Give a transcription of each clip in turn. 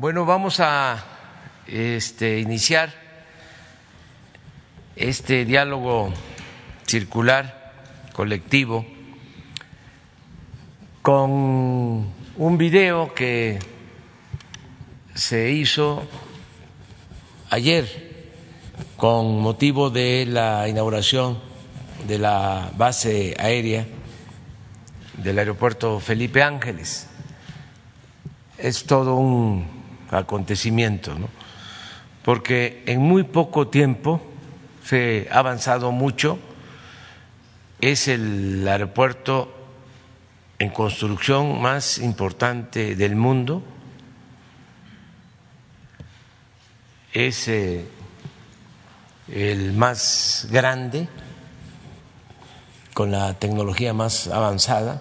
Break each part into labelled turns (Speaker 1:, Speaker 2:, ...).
Speaker 1: Bueno, vamos a este, iniciar este diálogo circular colectivo con un video que se hizo ayer con motivo de la inauguración de la base aérea del aeropuerto Felipe Ángeles. Es todo un acontecimiento, ¿no? porque en muy poco tiempo se ha avanzado mucho, es el aeropuerto en construcción más importante del mundo, es eh, el más grande, con la tecnología más avanzada,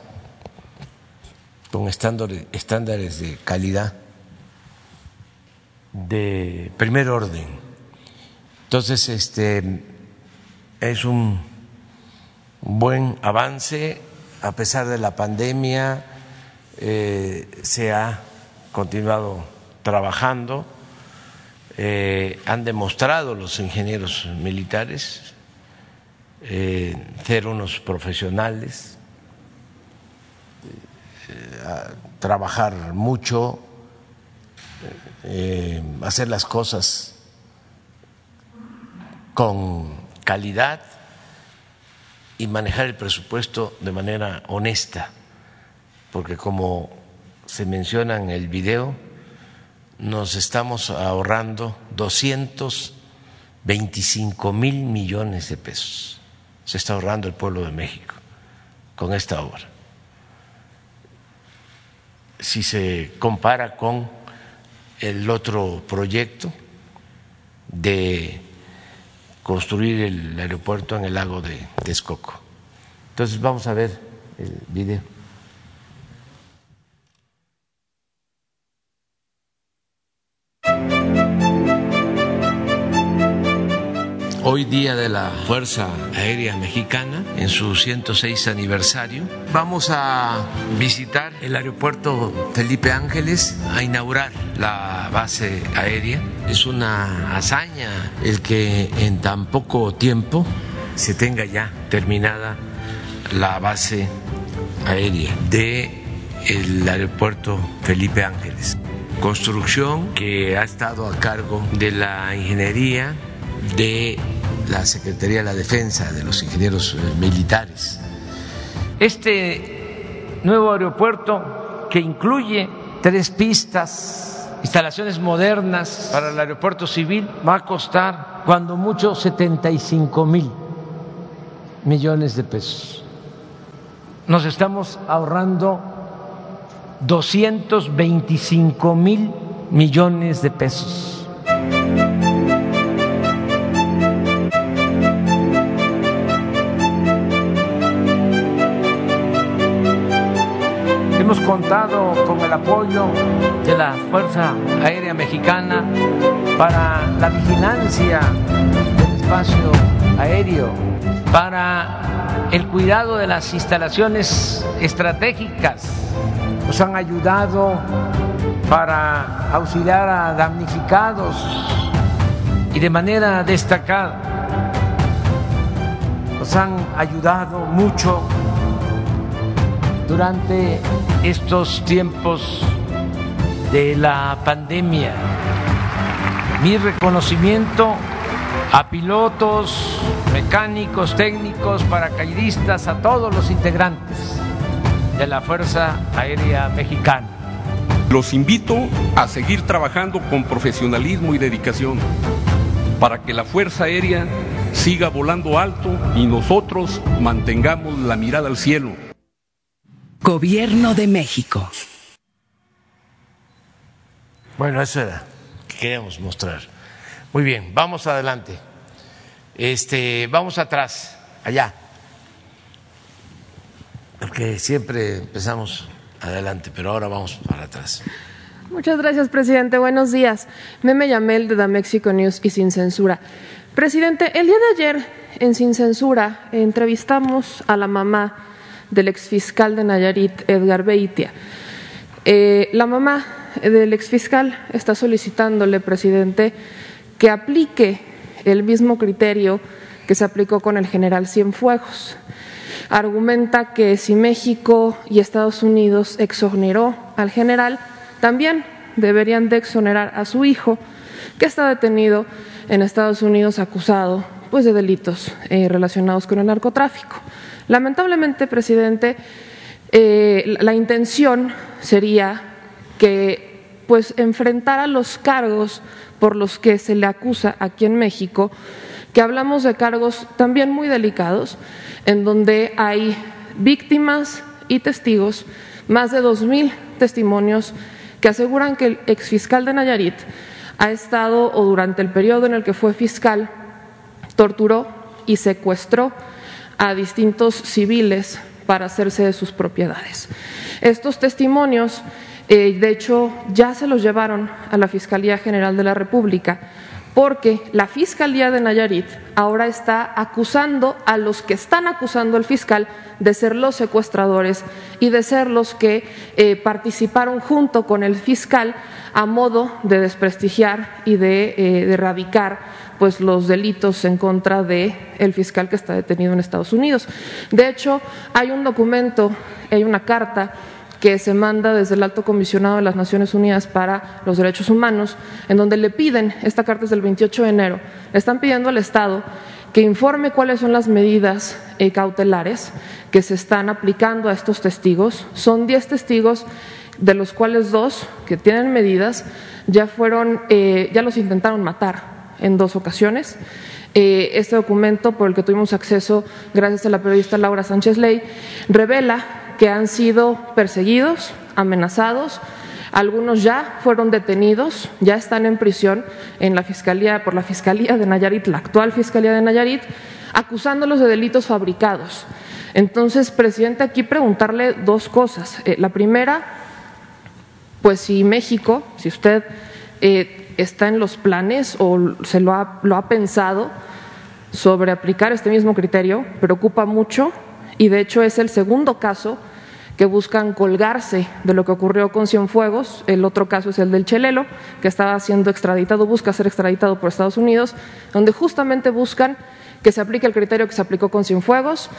Speaker 1: con estándares de calidad de primer orden. Entonces, este es un buen avance, a pesar de la pandemia, eh, se ha continuado trabajando, eh, han demostrado los ingenieros militares eh, ser unos profesionales, trabajar mucho, hacer las cosas con calidad y manejar el presupuesto de manera honesta, porque como se menciona en el video, nos estamos ahorrando 225 mil millones de pesos. Se está ahorrando el pueblo de México con esta obra. Si se compara con el otro proyecto de construir el aeropuerto en el lago de Texcoco. Entonces vamos a ver el video. Hoy día de la Fuerza Aérea Mexicana, en su 106 aniversario. Vamos a visitar el aeropuerto Felipe Ángeles, a inaugurar la base aérea. Es una hazaña el que en tan poco tiempo se tenga ya terminada la base aérea de el aeropuerto Felipe Ángeles. Construcción que ha estado a cargo de la ingeniería de la Secretaría de la Defensa, de los ingenieros eh, militares. Este nuevo aeropuerto que incluye tres pistas, instalaciones modernas para el aeropuerto civil, va a costar cuando mucho 75 mil millones de pesos. Nos estamos ahorrando 225 mil millones de pesos. Contado con el apoyo de la Fuerza Aérea Mexicana para la vigilancia del espacio aéreo, para el cuidado de las instalaciones estratégicas. Nos han ayudado para auxiliar a damnificados y de manera destacada nos han ayudado mucho durante estos tiempos de la pandemia. Mi reconocimiento a pilotos, mecánicos, técnicos, paracaidistas, a todos los integrantes de la Fuerza Aérea Mexicana.
Speaker 2: Los invito a seguir trabajando con profesionalismo y dedicación para que la Fuerza Aérea siga volando alto y nosotros mantengamos la mirada al cielo
Speaker 3: Gobierno de México.
Speaker 1: Bueno, eso era que queríamos mostrar. Muy bien, vamos adelante. Este, vamos atrás, allá. Porque siempre empezamos adelante, pero ahora vamos para atrás.
Speaker 4: Muchas gracias, presidente. Buenos días. Meme Yamel de Da Mexico News y Sin Censura. Presidente, el día de ayer en Sin Censura entrevistamos a la mamá del exfiscal de Nayarit, Edgar Beitia. Eh, la mamá del exfiscal está solicitándole, presidente, que aplique el mismo criterio que se aplicó con el general Cienfuegos. Argumenta que si México y Estados Unidos exoneró al general, también deberían de exonerar a su hijo, que está detenido en Estados Unidos acusado pues, de delitos eh, relacionados con el narcotráfico. Lamentablemente, presidente, eh, la intención sería que pues enfrentara los cargos por los que se le acusa aquí en México que hablamos de cargos también muy delicados, en donde hay víctimas y testigos, más de dos mil testimonios que aseguran que el exfiscal de Nayarit ha estado, o durante el periodo en el que fue fiscal, torturó y secuestró a distintos civiles para hacerse de sus propiedades. Estos testimonios, eh, de hecho, ya se los llevaron a la Fiscalía General de la República porque la Fiscalía de Nayarit ahora está acusando a los que están acusando al fiscal de ser los secuestradores y de ser los que eh, participaron junto con el fiscal a modo de desprestigiar y de, eh, erradicar pues los delitos en contra de el fiscal que está detenido en Estados Unidos. De hecho, hay un documento, hay una carta que se manda desde el Alto Comisionado de las Naciones Unidas para los Derechos Humanos, en donde le piden, esta carta es del 28 de enero, le están pidiendo al Estado que informe cuáles son las medidas eh, cautelares que se están aplicando a estos testigos. Son 10 testigos, de los cuales dos que tienen medidas ya fueron, eh, ya los intentaron matar en dos ocasiones. Eh, este documento, por el que tuvimos acceso gracias a la periodista Laura Sánchez Ley, revela que han sido perseguidos, amenazados, algunos ya fueron detenidos, ya están en prisión en la fiscalía por la fiscalía de Nayarit, la actual fiscalía de Nayarit, acusándolos de delitos fabricados. Entonces, presidente, aquí preguntarle dos cosas. Eh, la primera, pues si México, si usted eh, está en los planes o se lo ha, pensado sobre aplicar este mismo criterio, preocupa mucho y de hecho es el segundo caso que buscan colgarse de lo que ocurrió con Cienfuegos. El otro caso es el del Chelelo, que estaba siendo extraditado, busca ser extraditado por Estados Unidos, donde justamente buscan que se aplique el criterio que se aplicó con Cienfuegos,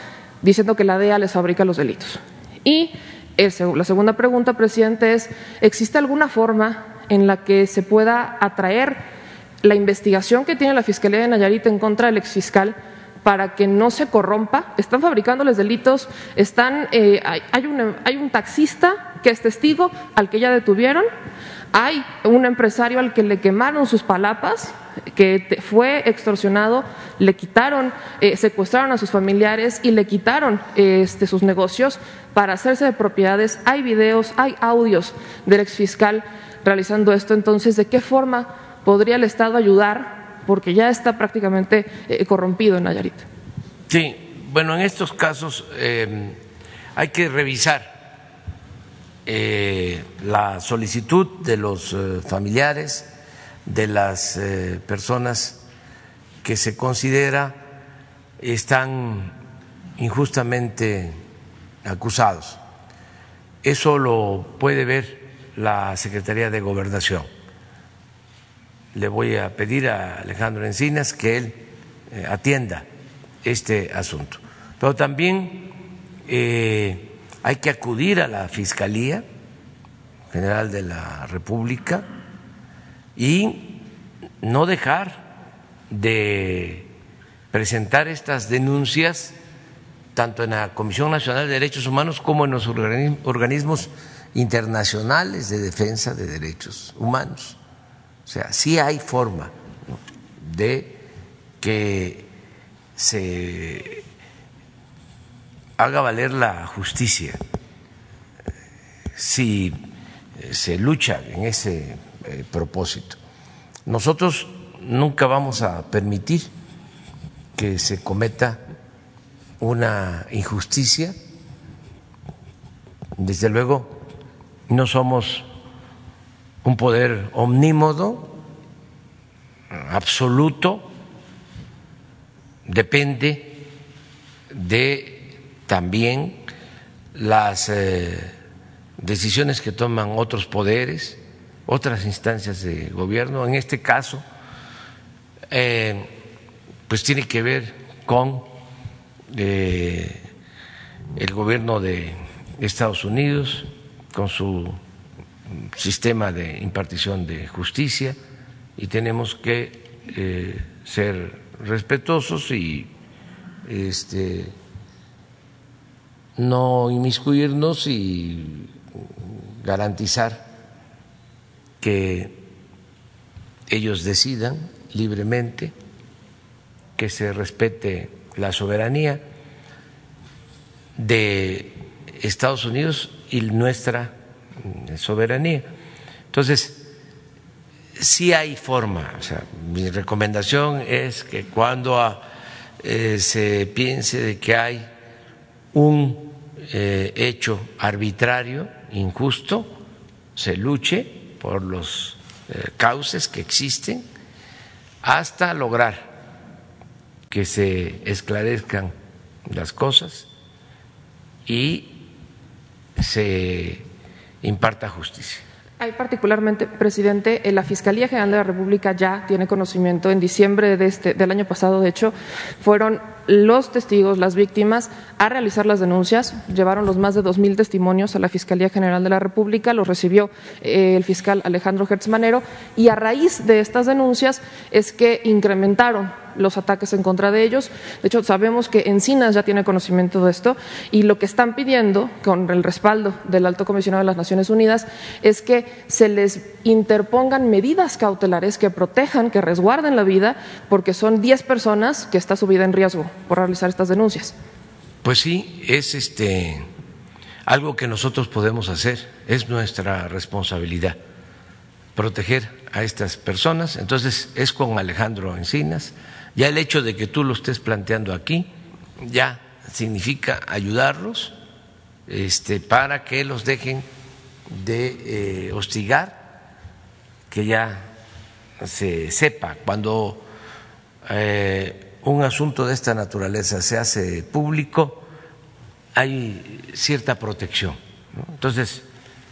Speaker 4: diciendo que la DEA les fabrica los delitos. Y la segunda pregunta, presidente, es, ¿existe alguna forma en la que se pueda atraer la investigación que tiene la Fiscalía de Nayarit en contra del exfiscal para que no se corrompa. Están fabricándoles delitos, están, eh, hay, un, hay un taxista que es testigo al que ya detuvieron, hay un empresario al que le quemaron sus palapas, que fue extorsionado, le quitaron, eh, secuestraron a sus familiares y le quitaron este, sus negocios para hacerse de propiedades. Hay videos, hay audios del exfiscal realizando esto. Entonces, ¿de qué forma podría el Estado ayudar porque ya está prácticamente eh, corrompido en Nayarit.
Speaker 1: Sí, bueno, en estos casos eh, hay que revisar eh, la solicitud de los familiares, de las personas que se considera están injustamente acusados. Eso lo puede ver la Secretaría de Gobernación le voy a pedir a Alejandro Encinas que él eh, atienda este asunto. Pero también eh, hay que acudir a la Fiscalía General de la República y no dejar de presentar estas denuncias tanto en la Comisión Nacional de Derechos Humanos como en los organismos internacionales de defensa de derechos humanos. O sea, sí hay forma de que se haga valer la justicia si se lucha en ese eh, propósito. Nosotros nunca vamos a permitir que se cometa una injusticia. Desde luego, no somos un poder omnímodo, absoluto, depende de también las eh, decisiones que toman otros poderes otras instancias de gobierno. En este caso, eh, pues tiene que ver con eh, el gobierno de Estados Unidos, con su sistema de impartición de justicia y tenemos que eh, ser respetuosos y este, no inmiscuirnos y garantizar que ellos decidan libremente, que se respete la soberanía de Estados Unidos y nuestra soberanía. Entonces, sí hay forma, o sea, mi recomendación es que cuando eh, se piense de que hay un eh, hecho arbitrario, injusto, se luche por los eh, cauces que existen hasta lograr que se esclarezcan las cosas y se imparta justicia.
Speaker 4: Hay particularmente, presidente, la Fiscalía General de la República ya tiene conocimiento. En diciembre de este, del año pasado, de hecho, fueron los testigos, las víctimas, a realizar las denuncias. Llevaron los más de dos mil testimonios a la Fiscalía General de la República. Los recibió eh, el fiscal Alejandro Gertz Manero. Y a raíz de estas denuncias es que incrementaron los ataques en contra de ellos. De hecho, sabemos que Encinas ya tiene conocimiento de esto y lo que están pidiendo, con el respaldo del Alto Comisionado de las Naciones Unidas, es que se les interpongan medidas cautelares que protejan, que resguarden la vida, porque son 10 personas que está su vida en riesgo por realizar estas denuncias.
Speaker 1: Pues sí, es este algo que nosotros podemos hacer, es nuestra responsabilidad proteger a estas personas. Entonces es con Alejandro Encinas ya el hecho de que tú lo estés planteando aquí ya significa ayudarlos este, para que los dejen de eh, hostigar, que ya se sepa cuando eh, un asunto de esta naturaleza se hace público, hay cierta protección. Entonces,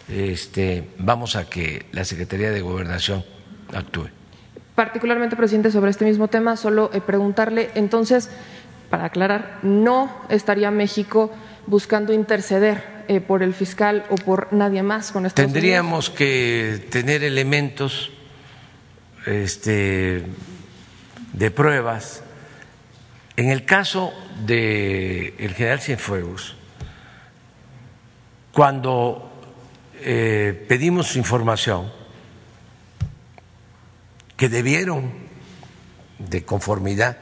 Speaker 1: este, vamos a que la Secretaría de Gobernación actúe
Speaker 4: particularmente, presidente, sobre este mismo tema, solo eh, preguntarle, entonces, para aclarar, no estaría México buscando interceder eh, por el fiscal o por nadie más con
Speaker 1: Estados Tendríamos que tener elementos este, de pruebas. En el caso del el general Cienfuegos, cuando eh, pedimos información, que debieron, de conformidad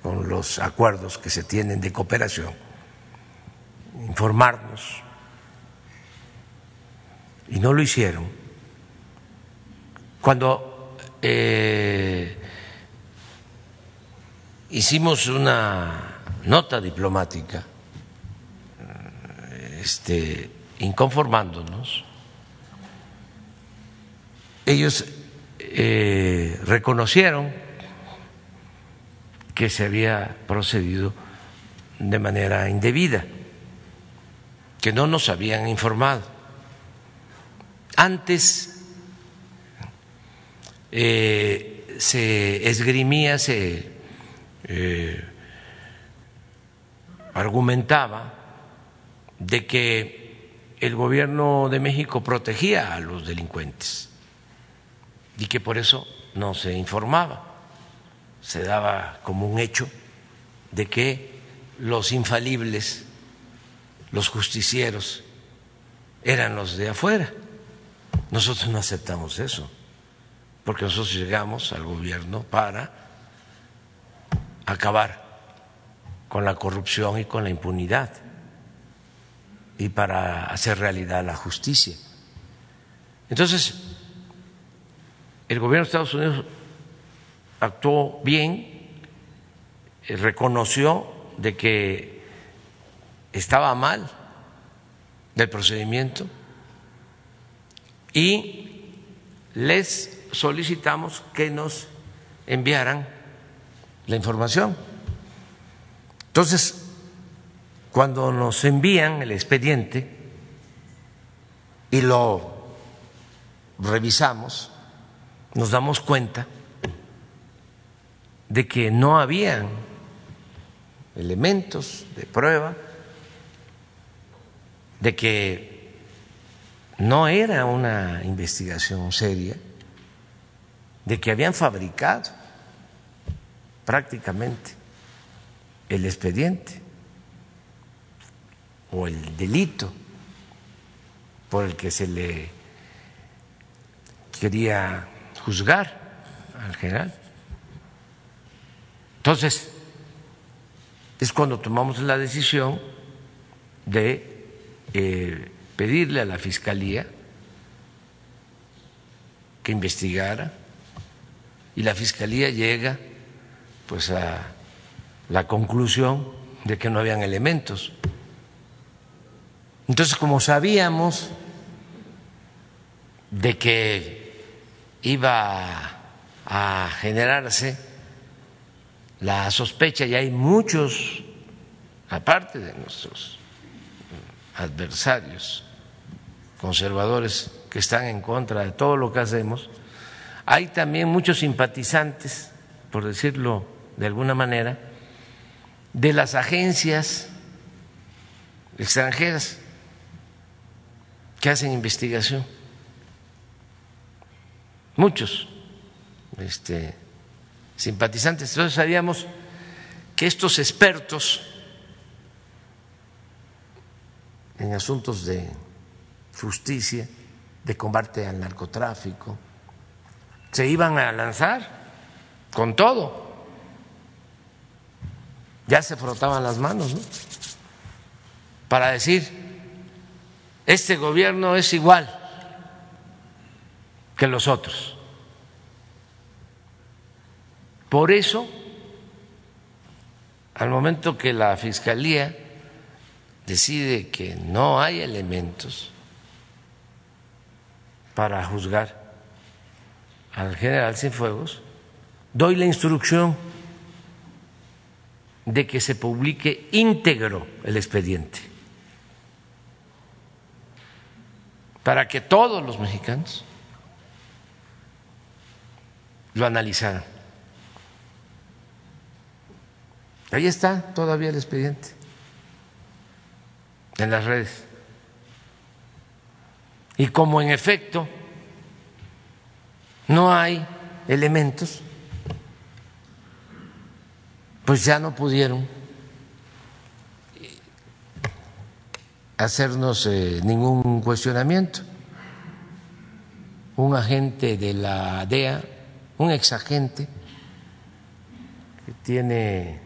Speaker 1: con los acuerdos que se tienen de cooperación, informarnos, y no lo hicieron. Cuando eh, hicimos una nota diplomática, este, inconformándonos, ellos eh, reconocieron que se había procedido de manera indebida, que no nos habían informado. Antes eh, se esgrimía, se eh, argumentaba de que el gobierno de México protegía a los delincuentes y que por eso no se informaba. Se daba como un hecho de que los infalibles, los justicieros, eran los de afuera. Nosotros no aceptamos eso, porque nosotros llegamos al gobierno para acabar con la corrupción y con la impunidad y para hacer realidad la justicia. Entonces, el gobierno de Estados Unidos actuó bien, eh, reconoció de que estaba mal del procedimiento y les solicitamos que nos enviaran la información. Entonces, cuando nos envían el expediente y lo revisamos, nos damos cuenta de que no habían elementos de prueba, de que no era una investigación seria, de que habían fabricado prácticamente el expediente o el delito por el que se le quería juzgar al general. Entonces, es cuando tomamos la decisión de eh, pedirle a la Fiscalía que investigara y la Fiscalía llega pues a la conclusión de que no habían elementos. Entonces, como sabíamos de que iba a generarse la sospecha, y hay muchos, aparte de nuestros adversarios conservadores que están en contra de todo lo que hacemos, hay también muchos simpatizantes, por decirlo de alguna manera, de las agencias extranjeras que hacen investigación. Muchos este, simpatizantes. Entonces sabíamos que estos expertos en asuntos de justicia, de combate al narcotráfico, se iban a lanzar con todo. Ya se frotaban las manos, ¿no? Para decir, este gobierno es igual que los otros. Por eso, al momento que la Fiscalía decide que no hay elementos para juzgar al general Cienfuegos, doy la instrucción de que se publique íntegro el expediente para que todos los mexicanos lo analizaran. Ahí está todavía el expediente en las redes. Y como en efecto no hay elementos, pues ya no pudieron hacernos eh, ningún cuestionamiento. Un agente de la DEA, un exagente que tiene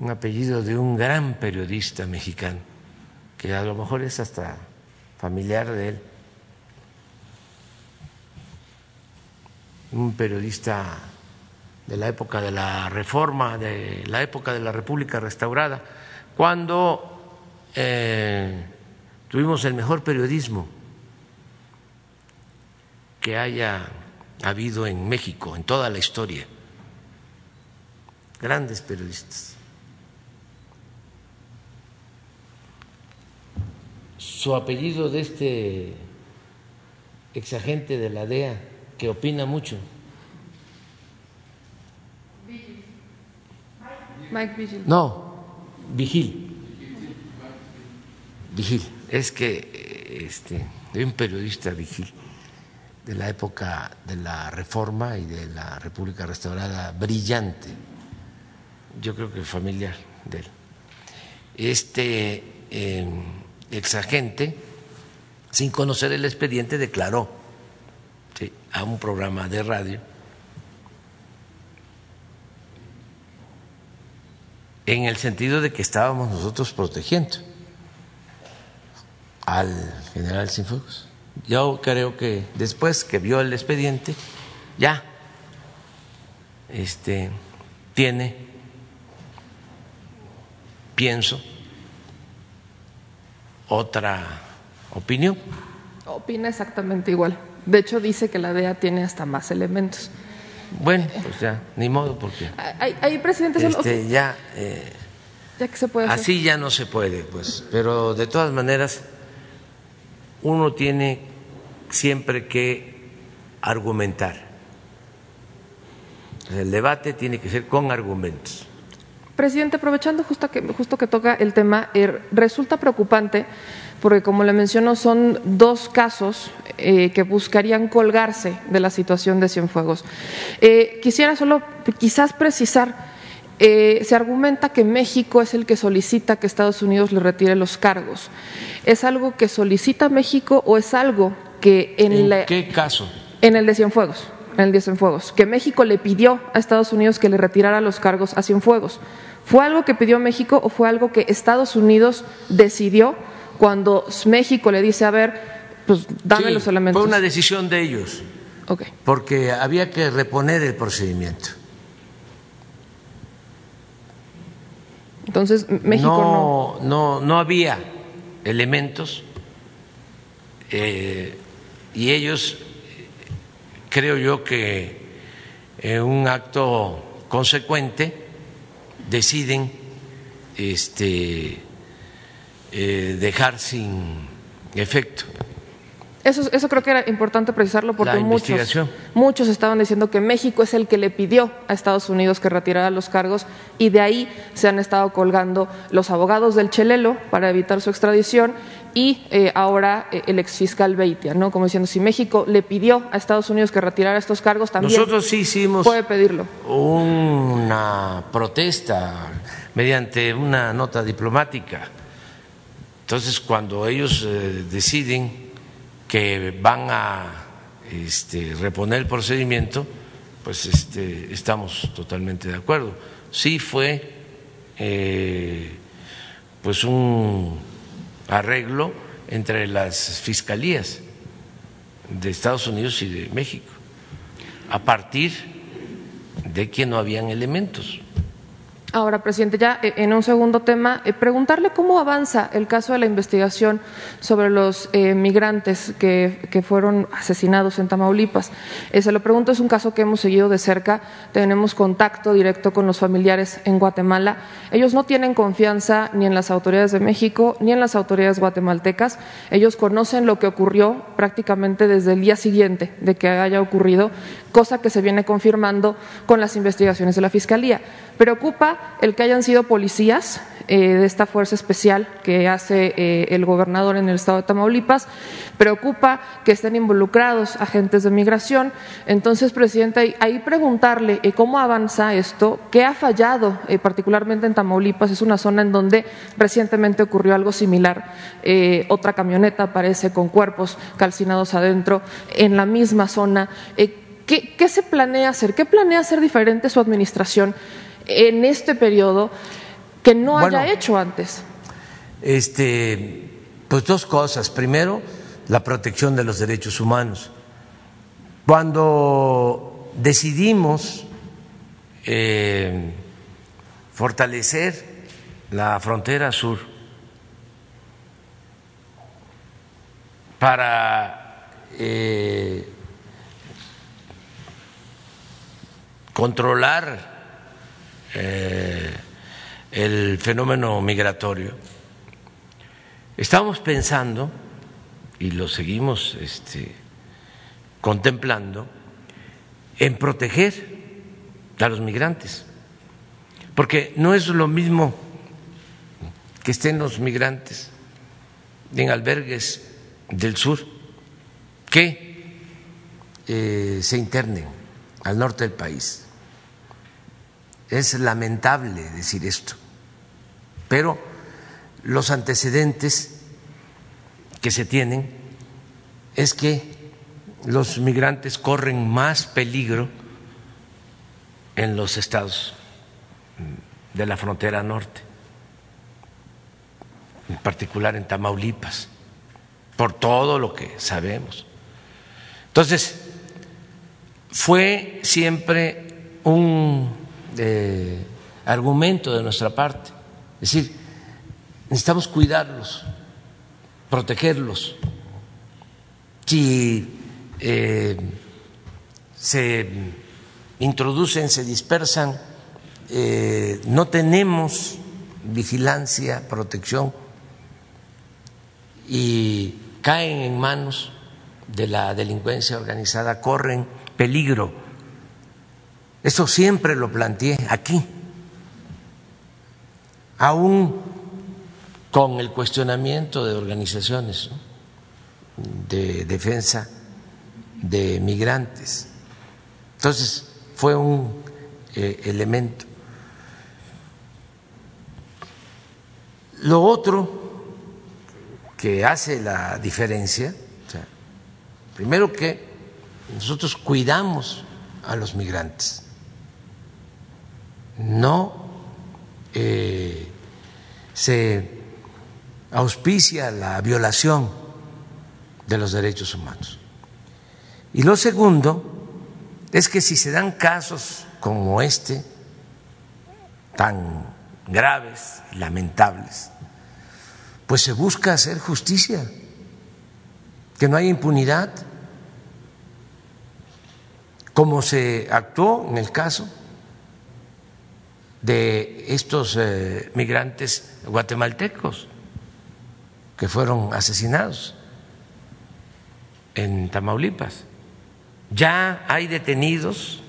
Speaker 1: un apellido de un gran periodista mexicano, que a lo mejor es hasta familiar de él, un periodista de la época de la Reforma, de la época de la República restaurada, cuando eh, tuvimos el mejor periodismo que haya habido en México en toda la historia. Grandes periodistas. su apellido de este exagente de la DEA que opina mucho.
Speaker 4: Mike Vigil.
Speaker 1: No, Vigil. Vigil. Es que este, hay un periodista Vigil de la época de la Reforma y de la República Restaurada brillante. Yo creo que familiar de él. Este. Eh, exagente, sin conocer el expediente, declaró a un programa de radio en el sentido de que estábamos nosotros protegiendo al general Sinfuegos. Yo creo que después que vio el expediente, ya este, tiene, pienso, otra opinión.
Speaker 4: Opina exactamente igual. De hecho, dice que la DEA tiene hasta más elementos.
Speaker 1: Bueno, pues ya, ni modo, porque.
Speaker 4: Hay, presidentes.
Speaker 1: Este, ya. Eh,
Speaker 4: ya que se puede.
Speaker 1: Así ya no se puede, pues. Pero de todas maneras, uno tiene siempre que argumentar. El debate tiene que ser con argumentos.
Speaker 4: Presidente, aprovechando justo que, justo que toca el tema, eh, resulta preocupante porque, como le menciono, son dos casos eh, que buscarían colgarse de la situación de Cienfuegos. Eh, quisiera solo quizás precisar. se argumenta que México es el que solicita que Estados Unidos le retire los cargos. ¿Es algo que solicita México o es algo que en,
Speaker 1: ¿En qué caso?
Speaker 4: En el de Cienfuegos en el de Cienfuegos, que México le pidió a Estados Unidos que le retirara los cargos a Cienfuegos. ¿Fue algo que pidió México o fue algo que Estados Unidos decidió cuando México le dice, a ver, pues dame los elementos?
Speaker 1: Fue una decisión de ellos.
Speaker 4: Okay.
Speaker 1: Porque había que reponer el procedimiento.
Speaker 4: Entonces, México
Speaker 1: no. No, no, había elementos eh, y ellos creo yo que en un acto consecuente deciden este, eh, dejar sin efecto
Speaker 4: eso, eso creo que era importante precisarlo porque muchos, muchos estaban diciendo que México es el que le pidió a Estados Unidos que retirara los cargos y de ahí se han estado colgando los abogados del Chelelo para evitar su extradición y eh, ahora eh, el exfiscal Beitia, ¿no? Como diciendo, si México le pidió a Estados Unidos que retirara estos cargos, también
Speaker 1: Nosotros sí hicimos
Speaker 4: puede pedirlo.
Speaker 1: Una protesta mediante una nota diplomática. Entonces, cuando ellos eh, deciden que van a este, reponer el procedimiento, pues este, estamos totalmente de acuerdo. Sí fue eh, pues un arreglo entre las fiscalías de Estados Unidos y de México, a partir de que no habían elementos.
Speaker 4: Ahora, presidente, ya eh, en un segundo tema, eh, preguntarle cómo avanza el caso de la investigación sobre los eh, migrantes que, que, fueron asesinados en Tamaulipas. se lo pregunto, es un caso que hemos seguido de cerca, tenemos contacto directo con los familiares en Guatemala. Ellos no tienen confianza ni en las autoridades de México ni en las autoridades guatemaltecas. Ellos conocen lo que ocurrió prácticamente desde el día siguiente de que haya ocurrido, cosa que se viene confirmando con las investigaciones de la Fiscalía. Preocupa el que hayan sido policías eh, de esta fuerza especial que hace eh, el gobernador en el estado de Tamaulipas. Preocupa que estén involucrados agentes de migración. Entonces, presidente, ahí preguntarle eh, cómo avanza esto, qué ha fallado, particularmente en Tamaulipas. Es una zona en donde recientemente ocurrió algo similar. otra camioneta aparece con cuerpos calcinados adentro en la misma zona. ¿Qué, ¿Qué se planea hacer? ¿Qué planea hacer diferente su administración? En este periodo que no haya hecho antes?
Speaker 1: Este, pues dos cosas. Primero, la protección de los derechos humanos. Cuando decidimos eh, fortalecer la frontera sur para eh, controlar eh, el fenómeno migratorio, estamos pensando, y lo seguimos este, contemplando, en proteger a los migrantes, porque no es lo mismo que estén los migrantes en albergues del sur que eh, se internen al norte del país. Es lamentable decir esto, pero los antecedentes que se tienen es que los migrantes corren más peligro en los estados de la frontera norte, en particular en Tamaulipas, por todo lo que sabemos. Entonces, fue siempre un argumento de nuestra parte. Es decir, necesitamos cuidarlos, protegerlos. Si eh, se introducen, se dispersan, eh, no tenemos vigilancia, protección y caen en manos de la delincuencia organizada corren peligro. Eso siempre lo planteé aquí, aún con el cuestionamiento de organizaciones de defensa de migrantes. Entonces, fue un eh, elemento. Lo otro que hace la diferencia, primero que nosotros cuidamos a los migrantes, no eh, se auspicia la violación de los derechos humanos. Y lo segundo es que si se dan casos como este, tan graves, lamentables, pues se busca hacer justicia, que no haya impunidad, como se actuó en el caso de estos eh, migrantes guatemaltecos que fueron asesinados en Tamaulipas. Ya hay detenidos,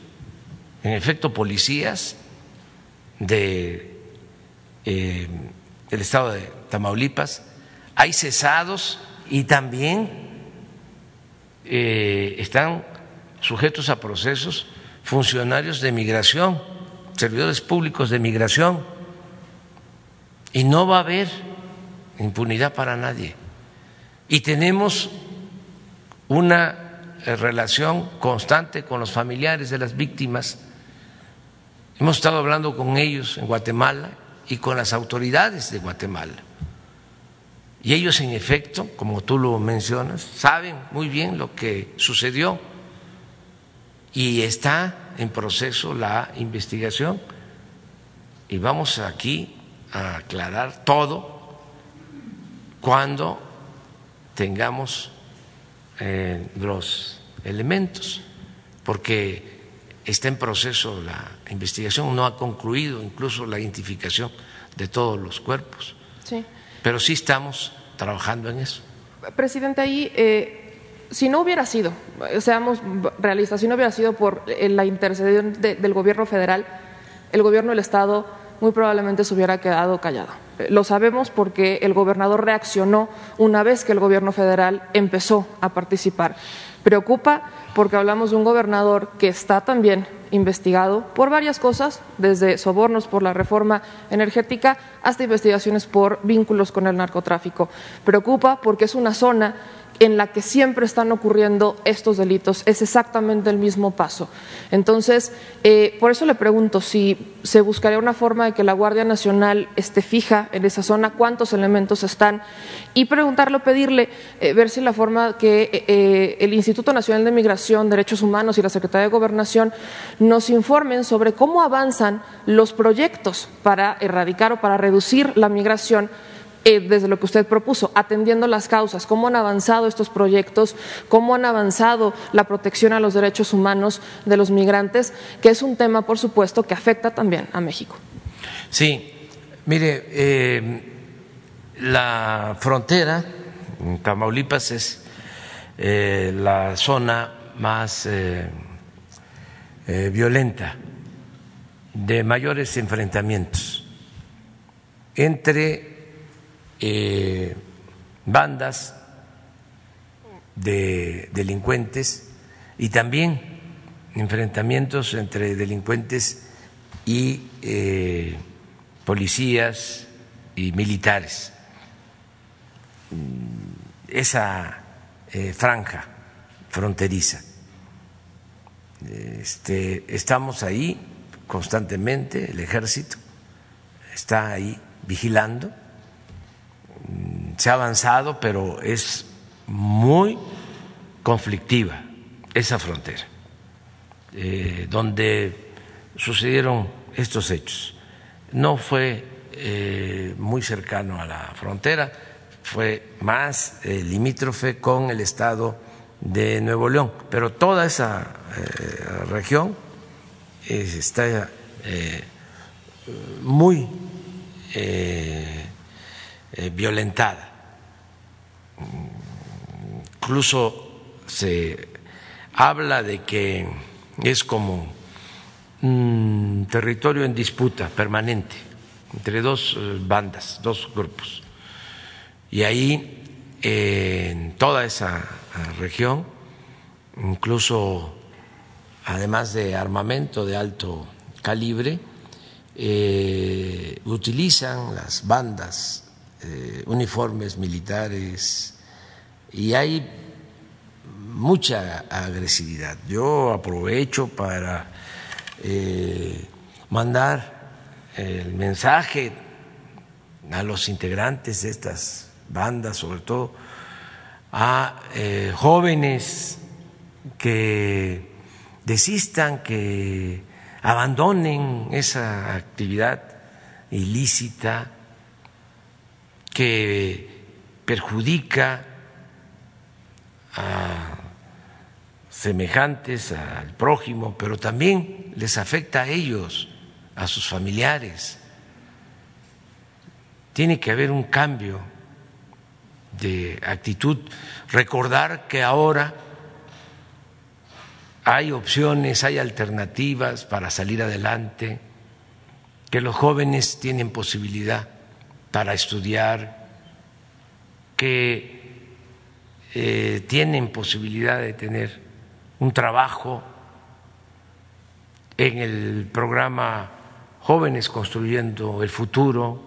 Speaker 1: en efecto, policías de eh, el estado de Tamaulipas, hay cesados y también eh, están sujetos a procesos funcionarios de migración, servidores públicos de migración, y no va a haber impunidad para nadie. Y tenemos una eh, relación constante con los familiares de las víctimas. Hemos estado hablando con ellos en Guatemala y con las autoridades de Guatemala. Y ellos, en efecto, como tú lo mencionas, saben muy bien lo que sucedió y está en proceso la investigación. Y vamos aquí a aclarar todo cuando tengamos eh, los elementos, porque está en proceso la investigación, no ha concluido incluso la identificación de todos los cuerpos. Sí. Pero sí estamos trabajando en eso.
Speaker 4: Presidente, ahí, eh, si no hubiera sido, seamos realistas, si no hubiera sido por eh, la intercesión del gobierno federal, el gobierno del Estado muy probablemente se hubiera quedado callado. Lo sabemos porque el gobernador reaccionó una vez que el gobierno federal empezó a participar. Preocupa porque hablamos de un gobernador que está también investigado por varias cosas, desde sobornos por la reforma energética hasta investigaciones por vínculos con el narcotráfico. Preocupa porque es una zona en la que siempre están ocurriendo estos delitos. Es exactamente el mismo paso. Entonces, eh, por eso le pregunto si se buscaría una forma de que la Guardia Nacional esté fija en esa zona, cuántos elementos están, y preguntarle pedirle, eh, ver si la forma que eh, el Instituto Nacional de Migración, Derechos Humanos y la Secretaría de Gobernación nos informen sobre cómo avanzan los proyectos para erradicar o para reducir la migración eh, desde lo que usted propuso, atendiendo las causas, cómo han avanzado estos proyectos, cómo han avanzado la protección a los derechos humanos de los migrantes, que es un tema, por supuesto, que afecta también a México.
Speaker 1: Sí, mire, eh, la frontera, Tamaulipas es eh, la zona más violenta, de mayores enfrentamientos entre eh, bandas de delincuentes y también enfrentamientos entre delincuentes y eh, policías y militares. Mm, esa eh, franja fronteriza. Este, estamos ahí constantemente, el ejército está ahí vigilando se ha avanzado, pero es muy conflictiva esa frontera, eh, donde sucedieron estos hechos. No fue eh, muy cercano a la frontera, fue más eh, limítrofe con el estado de Nuevo León, pero toda esa región está muy violentada. Incluso se habla de que es como un territorio en disputa permanente entre dos eh, bandas, dos grupos. Y ahí, en toda esa región, incluso además de armamento de alto calibre, eh, utilizan las bandas, eh, uniformes militares y hay mucha agresividad. Yo aprovecho para eh, mandar el mensaje a los integrantes de estas bandas, sobre todo a jóvenes que desistan, que abandonen esa actividad ilícita que perjudica a semejantes al prójimo, pero también les afecta a ellos, a sus familiares. Tiene que haber un cambio de actitud, recordar que ahora hay opciones, hay alternativas para salir adelante, que los jóvenes tienen posibilidad para estudiar, que eh, tienen posibilidad de tener un trabajo en el programa Jóvenes Construyendo el Futuro,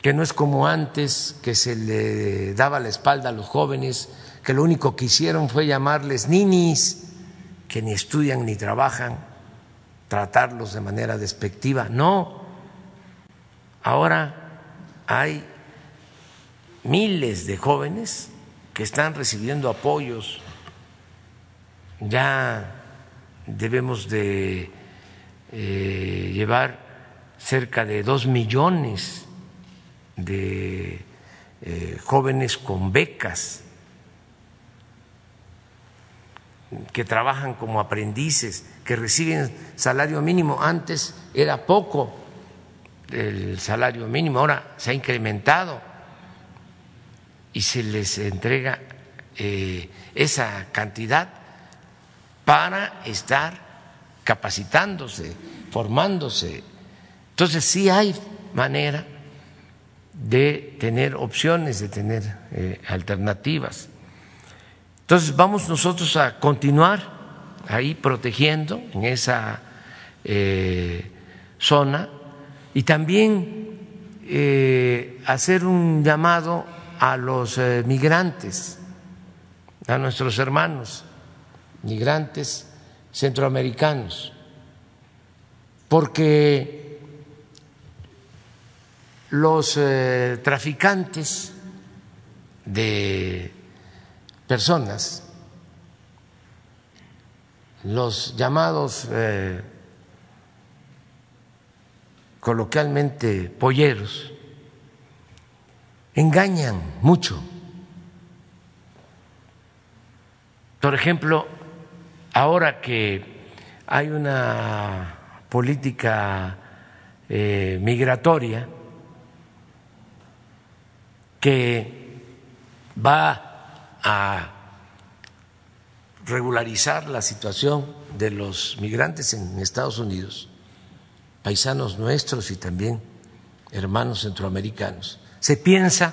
Speaker 1: que no es como antes, que se le daba la espalda a los jóvenes que lo único que hicieron fue llamarles ninis, que ni estudian ni trabajan, tratarlos de manera despectiva. No, ahora hay miles de jóvenes que están recibiendo apoyos, ya debemos de eh, llevar cerca de dos millones de eh, jóvenes con becas que trabajan como aprendices, que reciben salario mínimo. Antes era poco el salario mínimo, ahora se ha incrementado y se les entrega eh, esa cantidad para estar capacitándose, formándose. Entonces sí hay manera de tener opciones, de tener eh, alternativas. Entonces vamos nosotros a continuar ahí protegiendo en esa eh, zona y también eh, hacer un llamado a los eh, migrantes, a nuestros hermanos migrantes centroamericanos, porque los traficantes de personas, los llamados eh, coloquialmente polleros, engañan mucho. Por ejemplo, ahora que hay una política eh, migratoria que va a regularizar la situación de los migrantes en Estados Unidos, paisanos nuestros y también hermanos centroamericanos. Se piensa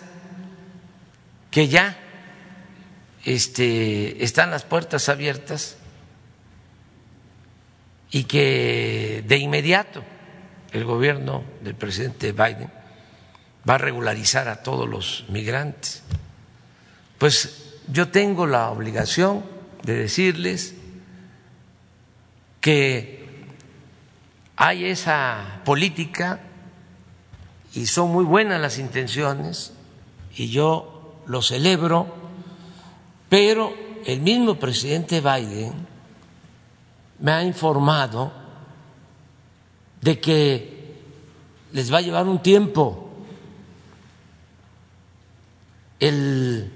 Speaker 1: que ya este, están las puertas abiertas y que de inmediato el gobierno del presidente Biden va a regularizar a todos los migrantes. Pues yo tengo la obligación de decirles que hay esa política y son muy buenas las intenciones y yo lo celebro, pero el mismo presidente Biden me ha informado de que les va a llevar un tiempo el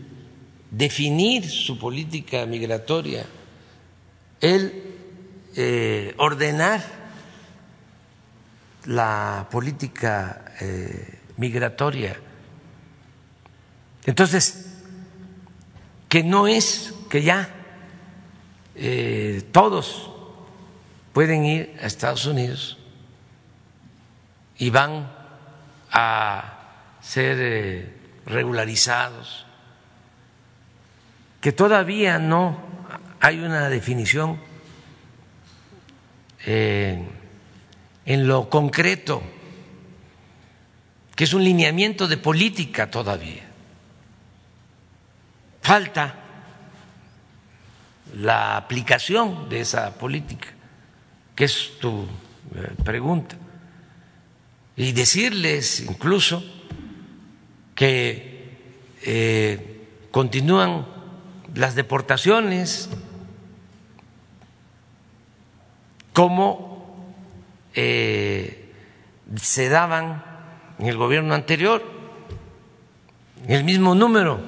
Speaker 1: definir su política migratoria, el eh, ordenar la política eh, migratoria. Entonces, que no es que ya eh, todos pueden ir a Estados Unidos y van a ser eh, regularizados, que todavía no hay una definición eh, en lo concreto, que es un lineamiento de política todavía. Falta la aplicación de esa política, que es tu eh, pregunta. Y decirles incluso que eh, continúan las deportaciones como eh, se daban en el gobierno anterior, el mismo número,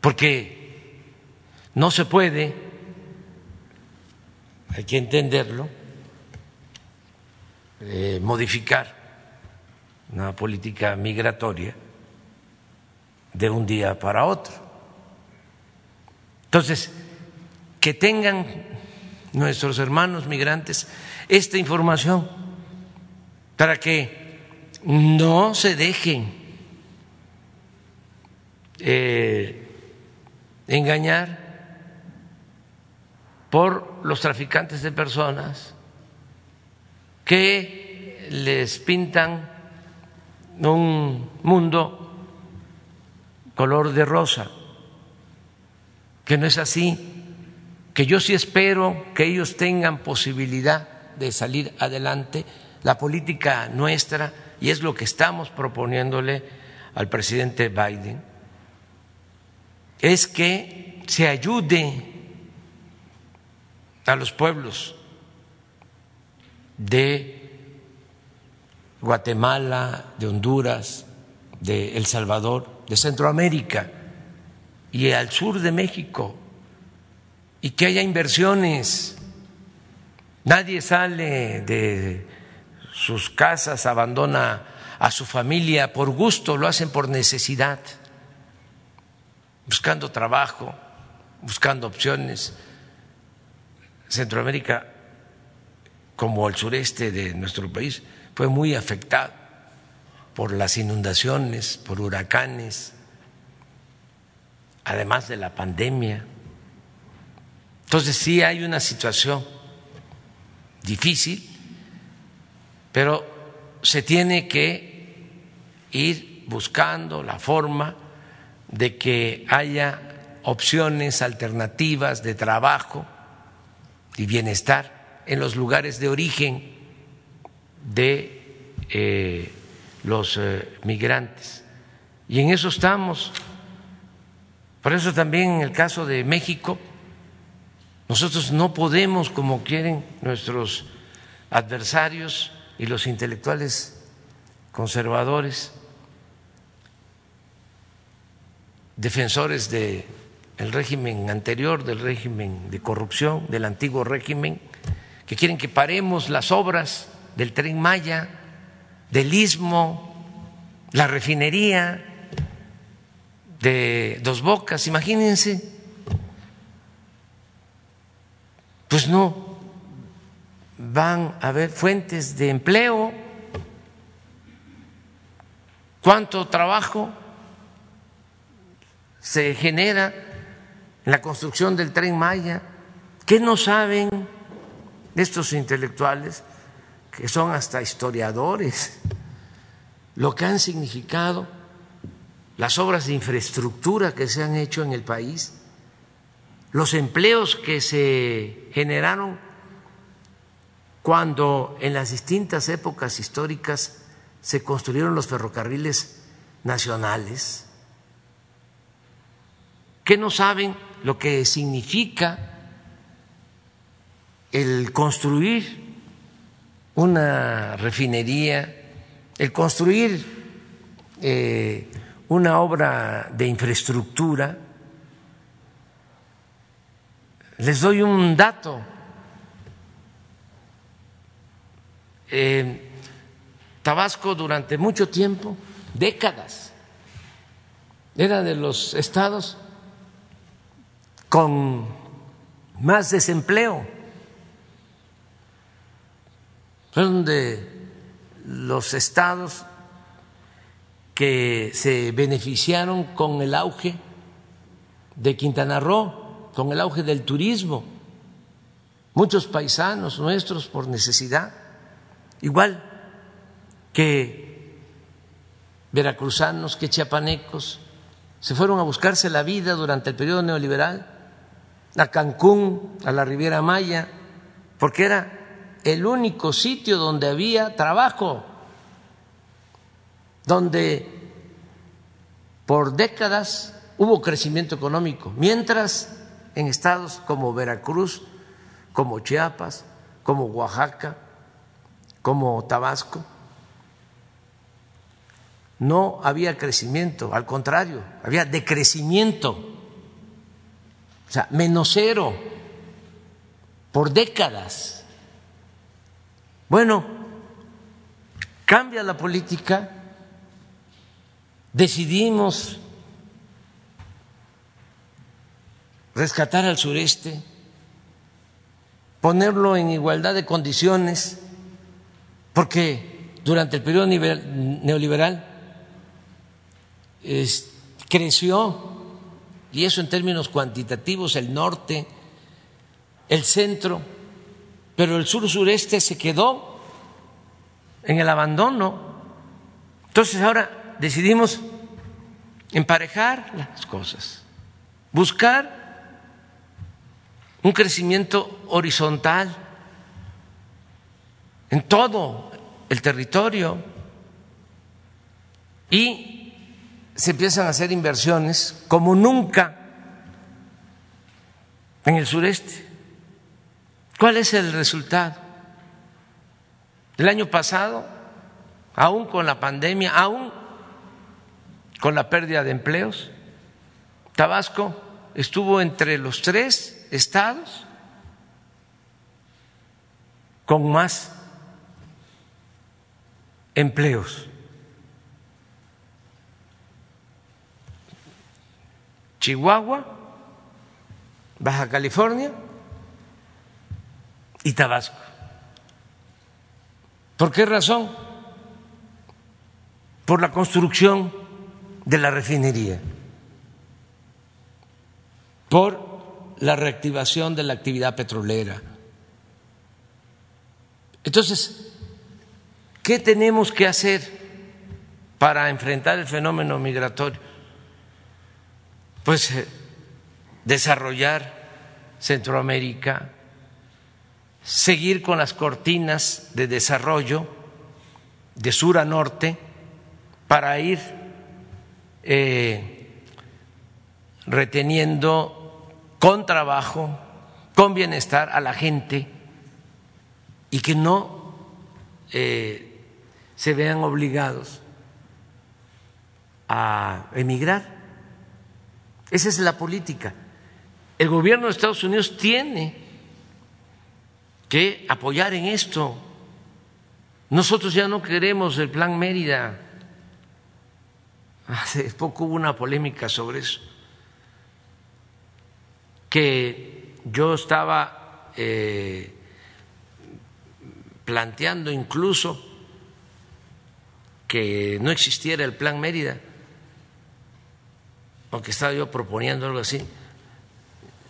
Speaker 1: porque no se puede, hay que entenderlo, eh, modificar una política migratoria de un día para otro. Entonces, que tengan nuestros hermanos migrantes esta información para que no se dejen eh, engañar por los traficantes de personas que les pintan un mundo color de rosa, que no es así que yo sí espero que ellos tengan posibilidad de salir adelante. La política nuestra, y es lo que estamos proponiéndole al presidente Biden, es que se ayude a los pueblos de Guatemala, de Honduras, de El Salvador, de Centroamérica y al sur de México, y que haya inversiones. Nadie sale de sus casas, abandona a su familia por gusto, lo hacen por necesidad, buscando trabajo, buscando opciones. Centroamérica, como el sureste de nuestro país, fue muy afectado por las inundaciones, por huracanes, además de la pandemia. Entonces sí hay una situación difícil, pero se tiene que ir buscando la forma de que haya opciones alternativas de trabajo y bienestar en los lugares de origen de eh, los eh, migrantes. Y en eso estamos. Por eso también en el caso de México, nosotros no podemos, como quieren nuestros adversarios y los intelectuales conservadores, defensores del régimen anterior, del régimen de corrupción, del antiguo régimen, que quieren que paremos las obras del tren Maya, del istmo, la refinería de Dos Bocas, imagínense pues no van a haber fuentes de empleo. ¿Cuánto trabajo se genera en la construcción del tren Maya? ¿Qué no saben estos intelectuales, que son hasta historiadores, lo que han significado las obras de infraestructura que se han hecho en el país? Los empleos que se generaron cuando en las distintas épocas históricas se construyeron los ferrocarriles nacionales, que no saben lo que significa el construir una refinería, el construir eh, una obra de infraestructura, les doy un dato. Tabasco durante mucho tiempo, décadas, era de los estados con más desempleo. Fueron de los estados que se beneficiaron con el auge de Quintana Roo, con el auge del turismo. Muchos paisanos nuestros por necesidad, igual que veracruzanos, que chiapanecos, se fueron a buscarse la vida durante el periodo neoliberal a Cancún, a la Riviera Maya, porque era el único sitio donde había trabajo, donde por décadas hubo crecimiento económico, mientras en estados como Veracruz, como Chiapas, como Oaxaca, como Tabasco, no había crecimiento, al contrario, había decrecimiento, o sea, menos cero por décadas. Bueno, cambia la política, decidimos rescatar al sureste, ponerlo en igualdad de condiciones, porque durante el periodo neoliberal creció, y eso en términos cuantitativos, el norte, el centro, pero el sur-sureste se quedó en el abandono. Entonces ahora decidimos emparejar las cosas, buscar un crecimiento horizontal en todo el territorio y se empiezan a hacer inversiones como nunca en el sureste. ¿Cuál es el resultado? El año pasado, aún con la pandemia, aún con la pérdida de empleos, Tabasco estuvo entre los tres estados con más empleos. Chihuahua, Baja California y Tabasco. ¿Por qué razón? Por la construcción de la refinería, por la reactivación de la actividad petrolera. Entonces, ¿qué tenemos que hacer para enfrentar el fenómeno migratorio? pues eh, desarrollar Centroamérica, seguir con las cortinas de desarrollo de sur a norte para ir eh, reteniendo con trabajo, con bienestar a la gente y que no eh, se vean obligados a emigrar. Esa es la política. El gobierno de Estados Unidos tiene que apoyar en esto. Nosotros ya no queremos el plan Mérida. Hace poco hubo una polémica sobre eso, que yo estaba eh, planteando incluso que no existiera el plan Mérida aunque estaba yo proponiendo algo así,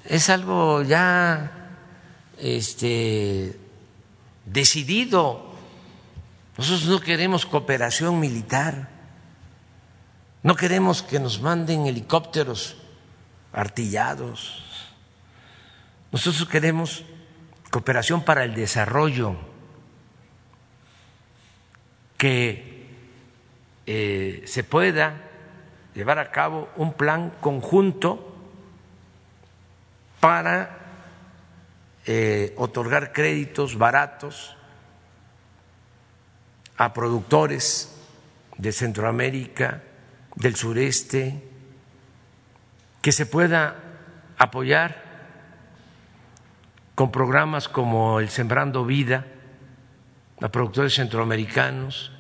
Speaker 1: es algo ya este, decidido. Nosotros no queremos cooperación militar, no queremos que nos manden helicópteros artillados, nosotros queremos cooperación para el desarrollo, que eh, se pueda llevar a cabo un plan conjunto para eh, otorgar créditos baratos a productores de Centroamérica, del sureste, que se pueda apoyar con programas como el Sembrando Vida a productores centroamericanos,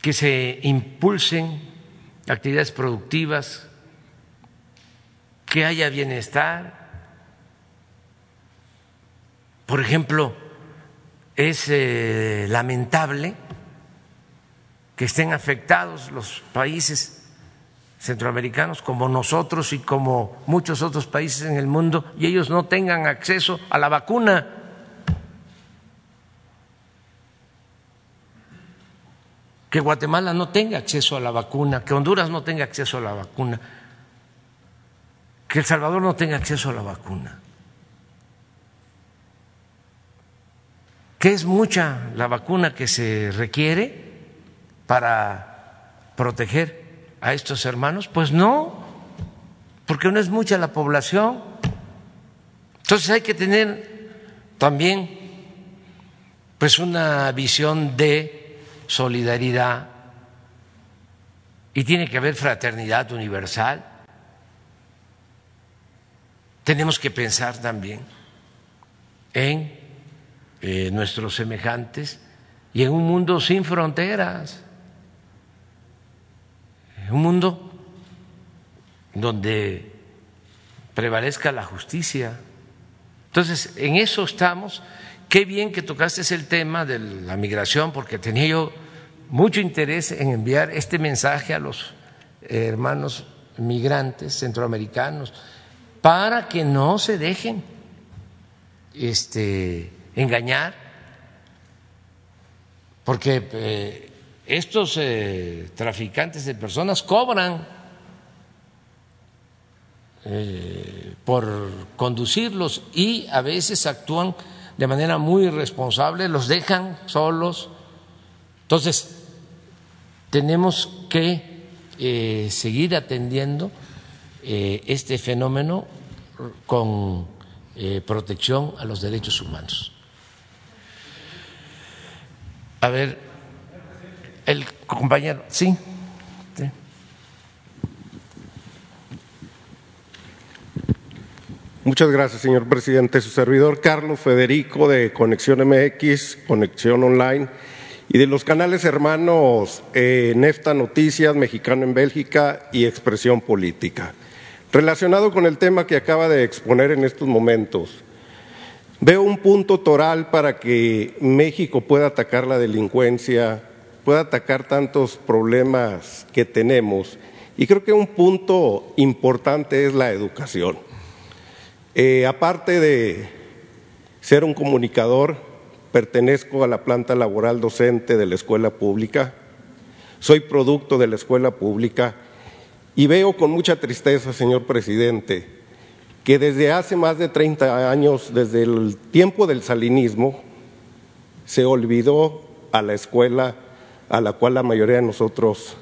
Speaker 1: que se impulsen actividades productivas, que haya bienestar. Por ejemplo, es eh, lamentable que estén afectados los países centroamericanos como nosotros y como muchos otros países en el mundo y ellos no tengan acceso a la vacuna. Que Guatemala no tenga acceso a la vacuna, que Honduras no tenga acceso a la vacuna, que El Salvador no tenga acceso a la vacuna. Que es mucha la vacuna que se requiere para proteger a estos hermanos? Pues no, porque no es mucha la población. Entonces hay que tener también pues una visión de solidaridad y tiene que haber fraternidad universal. Tenemos que pensar también en eh, nuestros semejantes y en un mundo sin fronteras un mundo donde prevalezca la justicia. Entonces, en eso estamos. Qué bien que tocaste el tema de la migración, porque tenía yo mucho interés en enviar este mensaje a los hermanos migrantes centroamericanos para que no se dejen este, engañar, porque eh, estos eh, traficantes de personas cobran eh, por conducirlos y a veces actúan de manera muy irresponsable, los dejan solos. Entonces, tenemos que eh, seguir atendiendo este fenómeno con protección a los derechos humanos. A ver, el compañero, sí.
Speaker 5: Muchas gracias, señor presidente. Su servidor Carlos Federico de Conexión MX, Conexión Online y de los canales hermanos eh, Nefta Noticias, Mexicano en Bélgica y Expresión Política. Relacionado con el tema que acaba de exponer en estos momentos, veo un punto toral para que México pueda atacar la delincuencia pueda atacar tantos problemas que tenemos. Y creo que un punto importante es la educación. Eh, aparte de ser un comunicador, pertenezco a la planta laboral docente de la escuela pública, soy producto de la escuela pública y veo con mucha tristeza, señor presidente, que desde hace más de 30 años, desde el tiempo del salinismo, se olvidó a la escuela a la cual la mayoría de nosotros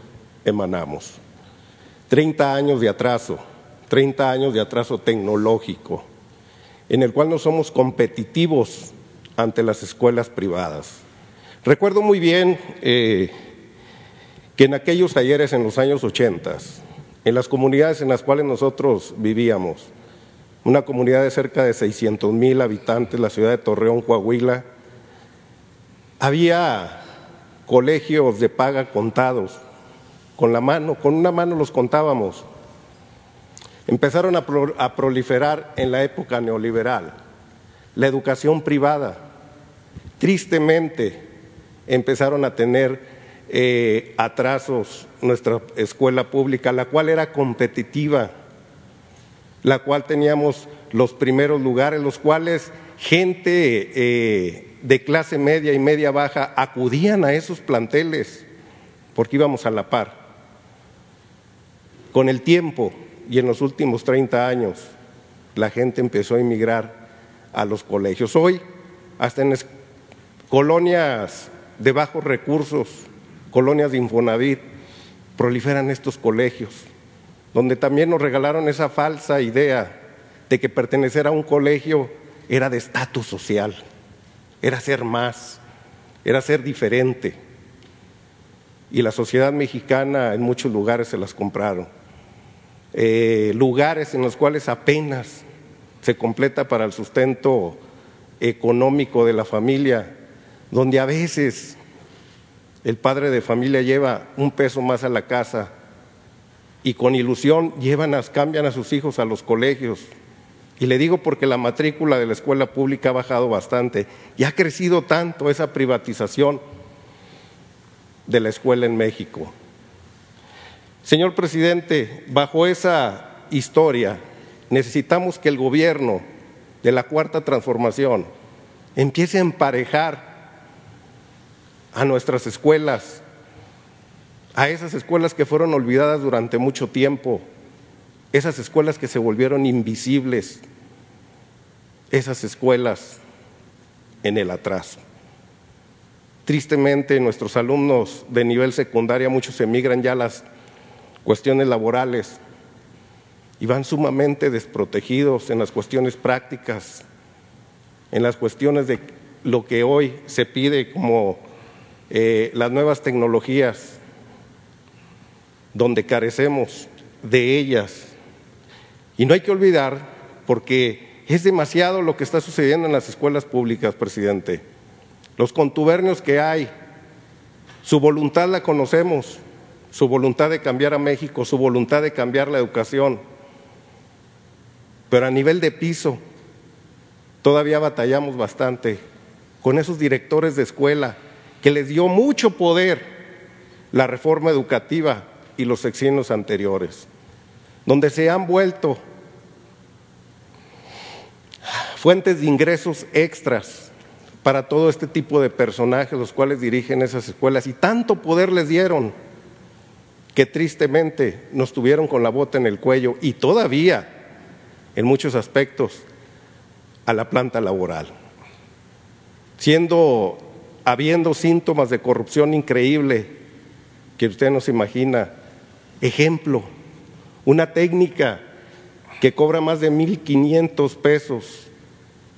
Speaker 5: emanamos. Treinta años de atraso, treinta años de atraso tecnológico, en el cual no somos competitivos ante las escuelas privadas. Recuerdo muy bien eh, que en aquellos talleres en los años ochentas, en las comunidades en las cuales nosotros vivíamos, una comunidad de cerca de 600 mil habitantes, la ciudad de Torreón, Coahuila, había colegios de paga contados, con la mano, con una mano los contábamos. Empezaron a, proliferar en la época neoliberal la educación privada. Tristemente empezaron a tener eh, atrasos nuestra escuela pública, la cual era competitiva, la cual teníamos los primeros lugares, los cuales gente eh, de clase media y media baja acudían a esos planteles porque íbamos a la par. Con el tiempo y en los últimos 30 años, la gente empezó a emigrar a los colegios. Hoy, hasta en colonias de bajos recursos, colonias de Infonavit, proliferan estos colegios, donde también nos regalaron esa falsa idea de que pertenecer a un colegio era de estatus social era ser más, era ser diferente. Y la sociedad mexicana en muchos lugares se las compraron. Eh, lugares en los cuales apenas se completa para el sustento económico de la familia, donde a veces el padre de familia lleva un peso más a la casa y con ilusión llevan a, cambian a sus hijos a los colegios. Y le digo porque la matrícula de la escuela pública ha bajado bastante y ha crecido tanto esa privatización de la escuela en México. Señor presidente, bajo esa historia necesitamos que el gobierno de la cuarta transformación empiece a emparejar a nuestras escuelas, a esas escuelas que fueron olvidadas durante mucho tiempo, esas escuelas que se volvieron invisibles, esas escuelas en el atraso. Tristemente, nuestros alumnos de nivel secundaria, muchos emigran ya a las cuestiones laborales y van sumamente desprotegidos en las cuestiones prácticas, en las cuestiones de lo que hoy se pide como eh, las nuevas tecnologías, donde carecemos de ellas. Y no hay que olvidar, porque es demasiado lo que está sucediendo en las escuelas públicas, presidente. Los contubernios que hay, su voluntad la conocemos, su voluntad de cambiar a México, su voluntad de cambiar la educación. Pero a nivel de piso, todavía batallamos bastante con esos directores de escuela que les dio mucho poder la reforma educativa y los sexenios anteriores, donde se han vuelto fuentes de ingresos extras para todo este tipo de personajes, los cuales dirigen esas escuelas, y tanto poder les dieron que tristemente nos tuvieron con la bota en el cuello y todavía, en muchos aspectos, a la planta laboral, siendo habiendo síntomas de corrupción increíble que usted no se imagina. Ejemplo, una técnica que cobra más de 1.500 pesos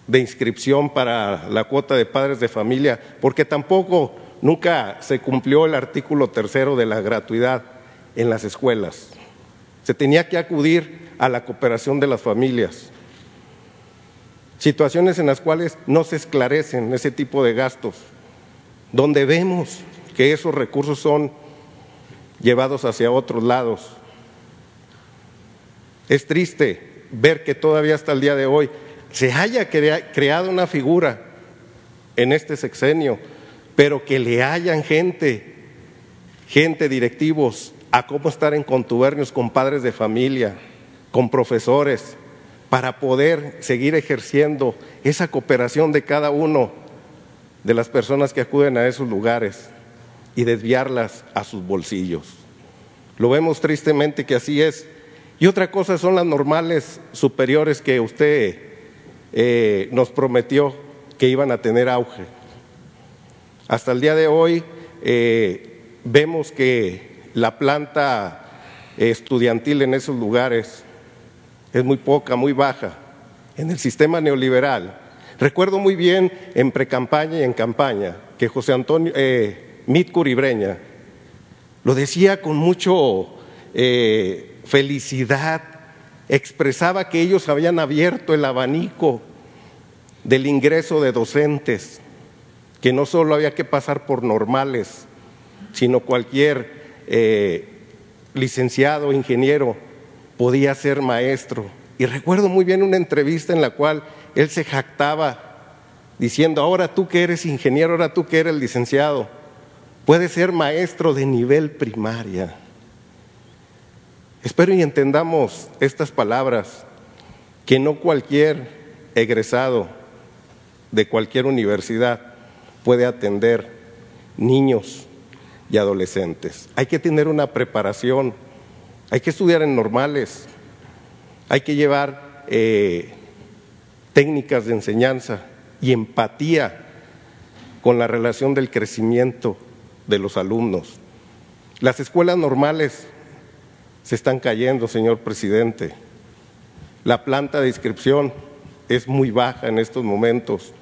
Speaker 5: de inscripción para la cuota de padres de familia, porque tampoco nunca se cumplió el artículo tercero de la gratuidad en las escuelas. Se tenía que acudir a la cooperación de las familias. Situaciones en las cuales no se esclarecen ese tipo de gastos donde vemos que esos recursos son llevados hacia otros lados. Es triste ver que todavía hasta el día de hoy se haya creado una figura en este sexenio, pero que le hayan gente, gente directivos, a cómo estar en contubernios con padres de familia, con profesores, para poder seguir ejerciendo esa cooperación de cada uno de las personas que acuden a esos lugares y desviarlas a sus bolsillos. Lo vemos tristemente que así es. Y otra cosa son las normales superiores que usted eh, nos prometió que iban a tener auge. Hasta el día de hoy eh, vemos que la planta estudiantil en esos lugares es muy poca, muy baja. En el sistema neoliberal Recuerdo muy bien en precampaña y en campaña que José Antonio eh, Mitcuribreña lo decía con mucho eh, felicidad, expresaba que ellos habían abierto el abanico del ingreso de docentes, que no solo había que pasar por normales, sino cualquier eh, licenciado, ingeniero, podía ser maestro. Y recuerdo muy bien una entrevista en la cual él se jactaba diciendo, ahora tú que eres ingeniero, ahora tú que eres licenciado, puedes ser maestro de nivel primaria. Espero y entendamos estas palabras, que no cualquier egresado de cualquier universidad puede atender niños y adolescentes. Hay que tener una preparación, hay que estudiar en normales, hay que llevar eh, técnicas de enseñanza y empatía con la relación del crecimiento de los alumnos. Las escuelas normales se están cayendo, señor presidente. La planta de inscripción es muy baja en estos momentos.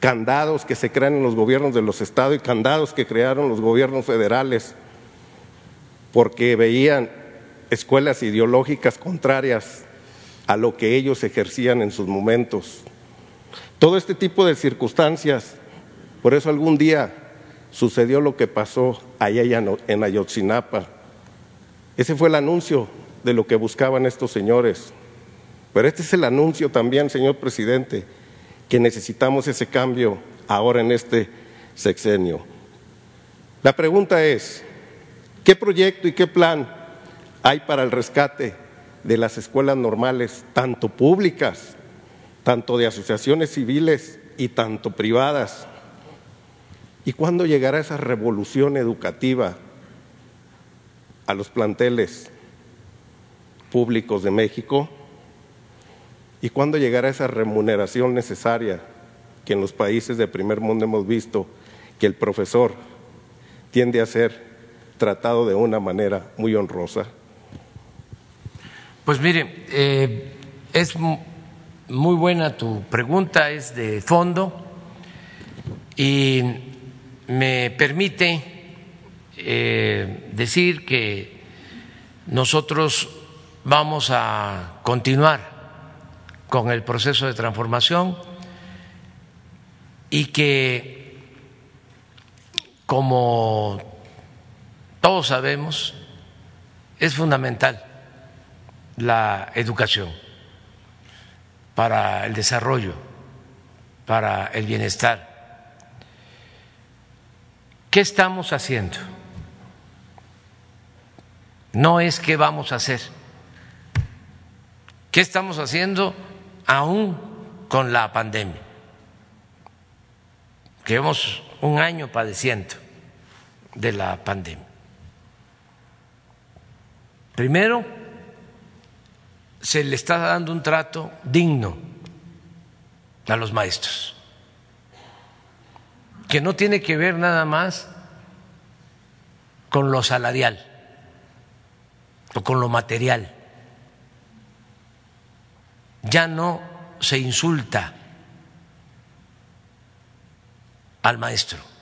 Speaker 5: Candados que se crean en los gobiernos de los estados y candados que crearon los gobiernos federales porque veían escuelas ideológicas contrarias a lo que ellos ejercían en sus momentos. Todo este tipo de circunstancias, por eso algún día sucedió lo que pasó allá en Ayotzinapa, Ese fue el anuncio de lo que buscaban estos señores. Pero este es el anuncio también, señor presidente, que necesitamos ese cambio ahora en este sexenio. La pregunta es, ¿qué proyecto y qué plan hay para el rescate de las escuelas normales, tanto públicas, tanto de asociaciones civiles y tanto privadas? ¿Y cuándo llegará esa revolución educativa a los planteles públicos de México? ¿Y cuándo llegará esa remuneración necesaria que en los países de primer mundo hemos visto que el profesor tiende a ser tratado de una manera muy honrosa?
Speaker 1: Pues mire, eh, es muy buena tu pregunta, es de fondo y me permite eh, decir que nosotros vamos a continuar con el proceso de transformación y que, como todos sabemos, es fundamental la educación para el desarrollo, para el bienestar. ¿Qué estamos haciendo? No es qué vamos a hacer. ¿Qué estamos haciendo aún con la pandemia? Que llevamos un año padeciendo de la pandemia. Primero, se le está dando un trato digno a los maestros, que no tiene que ver nada más con lo salarial o con lo material. Ya no se insulta al maestro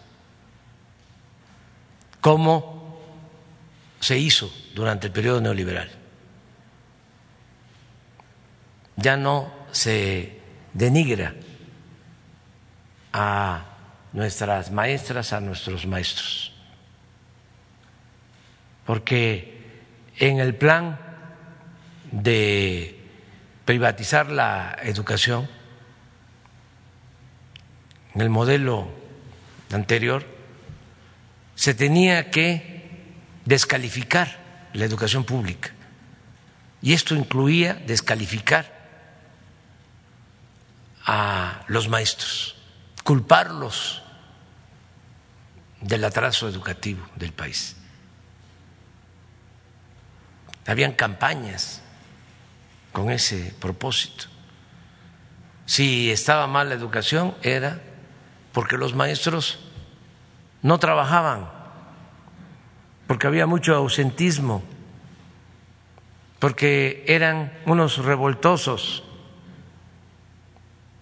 Speaker 1: como se hizo durante el periodo neoliberal. Ya no se denigra a nuestras maestras, a nuestros maestros, porque en el plan de privatizar la educación, en el modelo anterior, se tenía que descalificar la educación pública. Y esto incluía descalificar a los maestros, culparlos del atraso educativo del país. Habían campañas con ese propósito. Si estaba mal la educación era porque los maestros no trabajaban, porque había mucho ausentismo, porque eran unos revoltosos.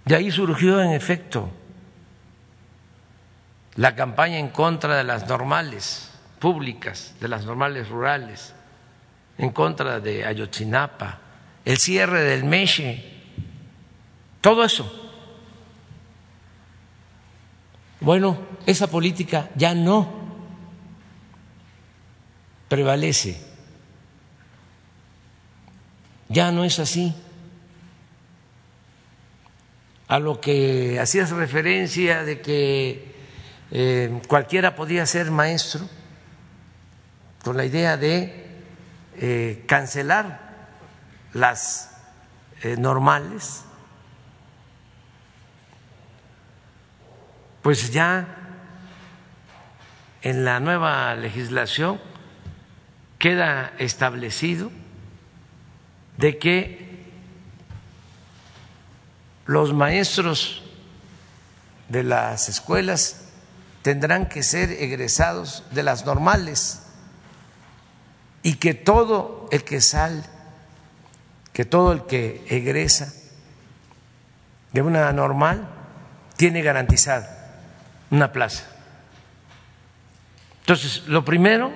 Speaker 1: De ahí surgió, en efecto, la campaña en contra de las normales públicas, de las normales rurales, en contra de Ayotzinapa, el cierre del Meche, todo eso. Bueno, esa política ya no prevalece, ya no es así. A lo que hacías referencia de que eh, cualquiera podía ser maestro, con la idea de eh, cancelar las eh, normales, pues ya en la nueva legislación queda establecido de que los maestros de las escuelas tendrán que ser egresados de las normales y que todo el que sale que todo el que egresa de una normal tiene garantizada una plaza. Entonces, lo primero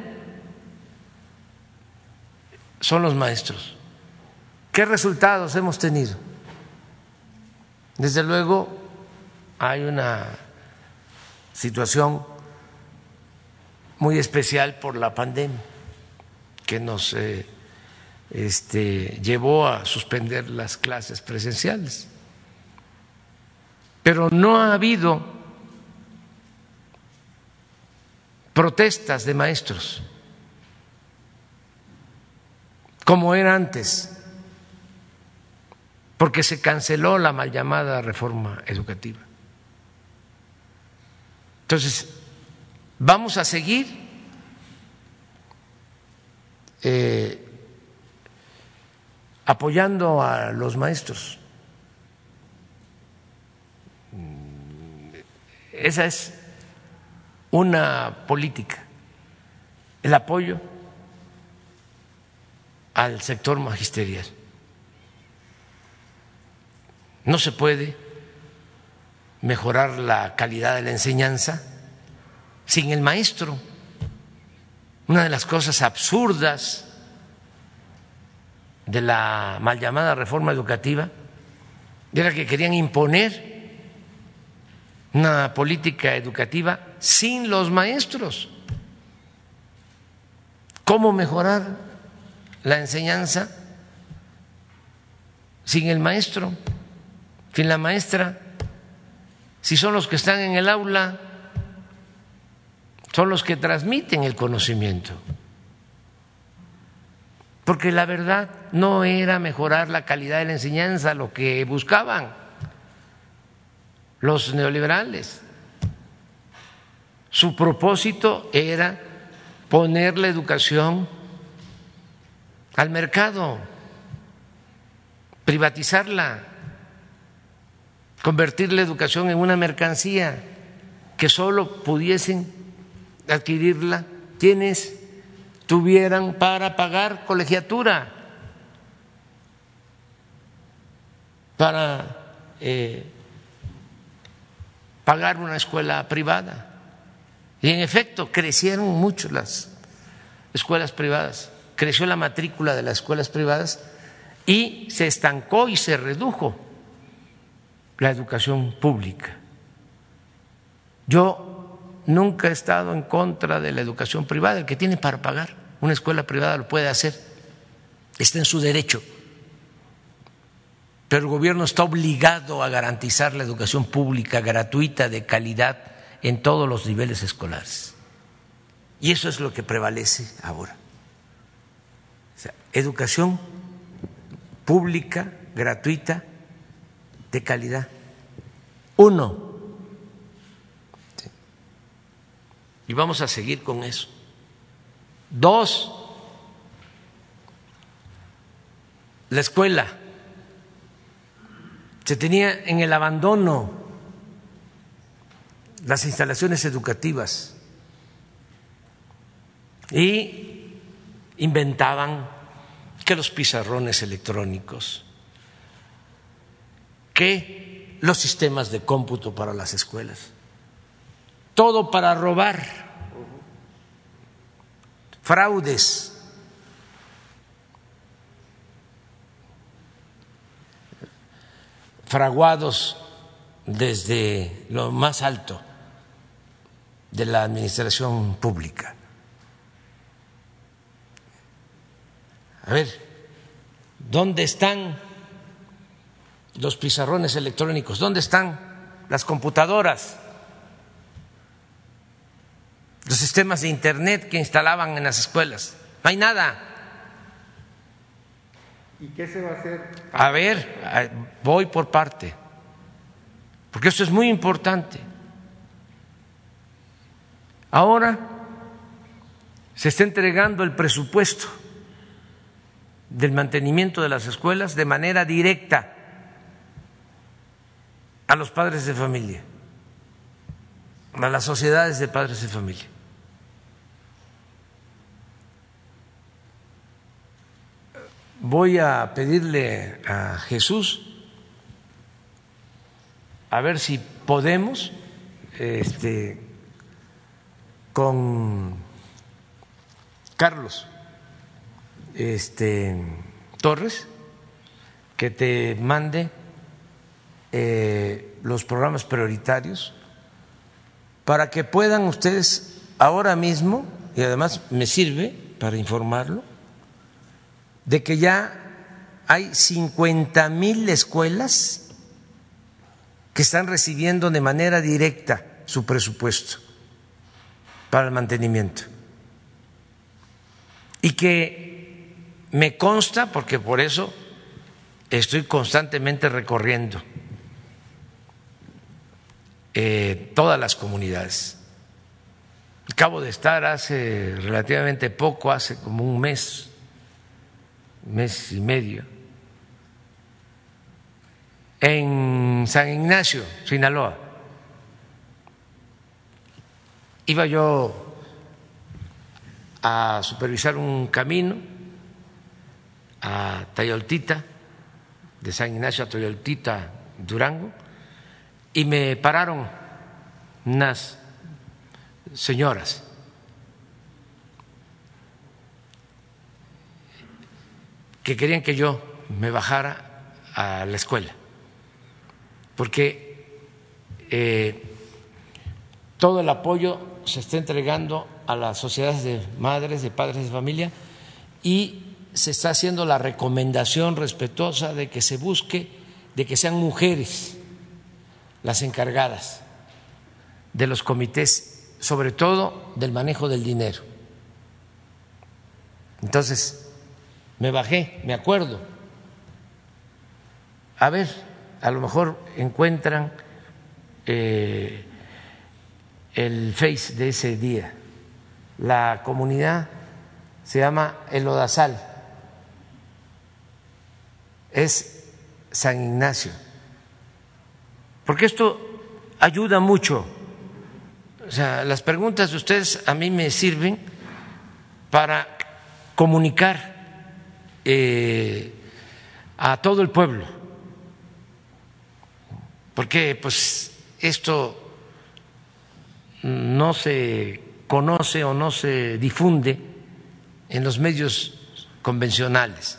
Speaker 1: son los maestros. ¿Qué resultados hemos tenido? Desde luego hay una situación muy especial por la pandemia. Que nos eh, este, llevó a suspender las clases presenciales. Pero no ha habido protestas de maestros como era antes, porque se canceló la mal llamada reforma educativa. Entonces, vamos a seguir eh, apoyando a los maestros. Esa es una política, el apoyo al sector magisterial. No se puede mejorar la calidad de la enseñanza sin el maestro. Una de las cosas absurdas de la mal llamada reforma educativa era que querían imponer una política educativa sin los maestros. ¿Cómo mejorar la enseñanza sin el maestro, sin la maestra? Si son los que están en el aula, son los que transmiten el conocimiento. Porque la verdad no era mejorar la calidad de la enseñanza lo que buscaban los neoliberales. Su propósito era poner la educación al mercado, privatizarla, convertir la educación en una mercancía que solo pudiesen adquirirla quienes tuvieran para pagar colegiatura, para eh, pagar una escuela privada. Y en efecto, crecieron mucho las escuelas privadas, creció la matrícula de las escuelas privadas y se estancó y se redujo la educación pública. Yo nunca he estado en contra de la educación privada, el que tiene para pagar una escuela privada lo puede hacer, está en su derecho pero el gobierno está obligado a garantizar la educación pública gratuita de calidad en todos los niveles escolares. Y eso es lo que prevalece ahora. educación pública, gratuita, de calidad. Uno. Y vamos a seguir con eso. Dos, la escuela. Se tenía en el abandono las instalaciones educativas. Y inventaban que los pizarrones electrónicos, que los sistemas de cómputo para las escuelas, todo para robar, fraudes fraguados desde lo más alto de la administración pública. A ver, ¿dónde están los pizarrones electrónicos? ¿Dónde están las computadoras? Los sistemas de Internet que instalaban en las escuelas. No hay nada.
Speaker 5: ¿Y qué se va a hacer?
Speaker 1: A ver, voy por parte, porque esto es muy importante. Ahora se está entregando el presupuesto del mantenimiento de las escuelas de manera directa a los padres de familia, a las sociedades de padres de familia. Voy a pedirle a Jesús a ver si podemos este, con Carlos este, Torres que te mande eh, los programas prioritarios para que puedan ustedes ahora mismo, y además me sirve para informarlo, de que ya hay 50 mil escuelas que están recibiendo de manera directa su presupuesto para el mantenimiento. Y que me consta, porque por eso estoy constantemente recorriendo eh, todas las comunidades. Acabo de estar hace relativamente poco, hace como un mes, mes y medio, en San Ignacio, Sinaloa. Iba yo a supervisar un camino a Tayoltita, de San Ignacio a Tayoltita, Durango, y me pararon unas señoras. Que querían que yo me bajara a la escuela, porque eh, todo el apoyo se está entregando a las sociedades de madres, de padres de familia y se está haciendo la recomendación respetuosa de que se busque, de que sean mujeres las encargadas de los comités, sobre todo del manejo del dinero. Entonces, me bajé, me acuerdo. A ver, a lo mejor encuentran eh, el face de ese día. La comunidad se llama El Odasal, es San Ignacio, porque esto ayuda mucho. O sea, las preguntas de ustedes a mí me sirven para comunicar eh, a todo el pueblo, porque pues esto no se conoce o no se difunde en los medios convencionales.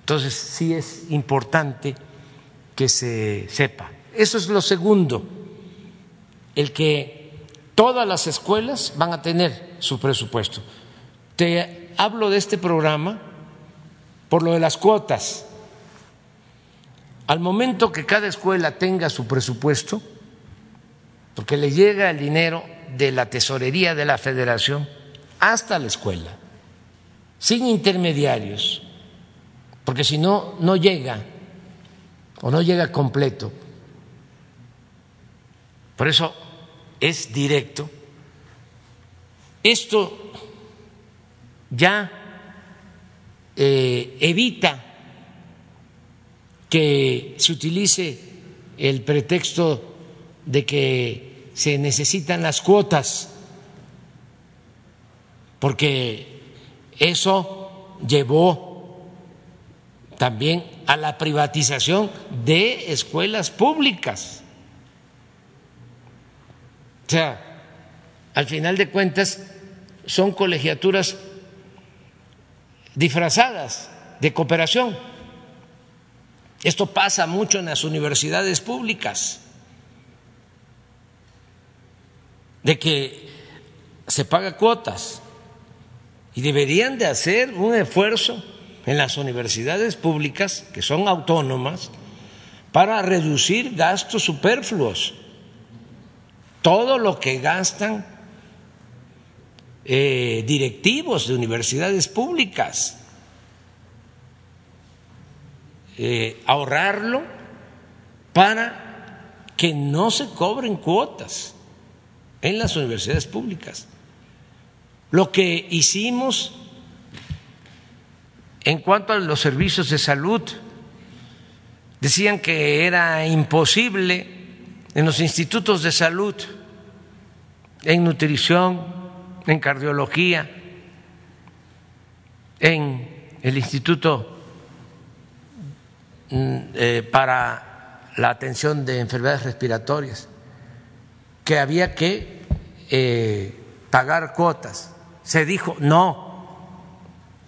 Speaker 1: Entonces sí es importante que se sepa. Eso es lo segundo, el que todas las escuelas van a tener su presupuesto. Te hablo de este programa por lo de las cuotas. Al momento que cada escuela tenga su presupuesto, porque le llega el dinero de la tesorería de la federación hasta la escuela, sin intermediarios, porque si no, no llega o no llega completo. Por eso es directo. Esto ya eh, evita que se utilice el pretexto de que se necesitan las cuotas, porque eso llevó también a la privatización de escuelas públicas. O sea, al final de cuentas son colegiaturas disfrazadas de cooperación. Esto pasa mucho en las universidades públicas. de que se paga cuotas y deberían de hacer un esfuerzo en las universidades públicas, que son autónomas, para reducir gastos superfluos. Todo lo que gastan eh, directivos de universidades públicas, eh, ahorrarlo para que no se cobren cuotas en las universidades públicas. Lo que hicimos en cuanto a los servicios de salud, decían que era imposible en los institutos de salud, en nutrición, en cardiología, en el Instituto mm, eh, para la atención de enfermedades respiratorias, que había que eh, pagar cuotas. Se dijo, no,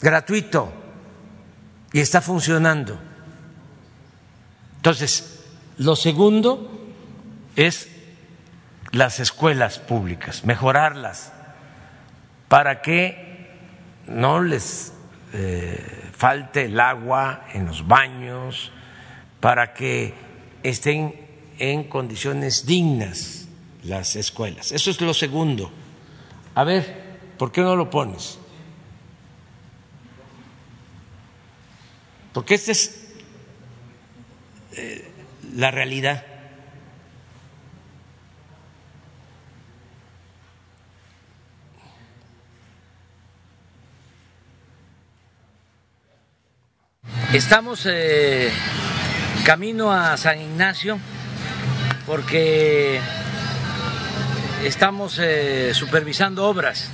Speaker 1: gratuito, y está funcionando. Entonces, lo segundo es las escuelas públicas, mejorarlas para que no les eh, falte el agua en los baños, para que estén en condiciones dignas las escuelas. Eso es lo segundo. A ver, ¿por qué no lo pones? Porque esta es eh, la realidad. Estamos eh, camino a San Ignacio porque estamos eh, supervisando obras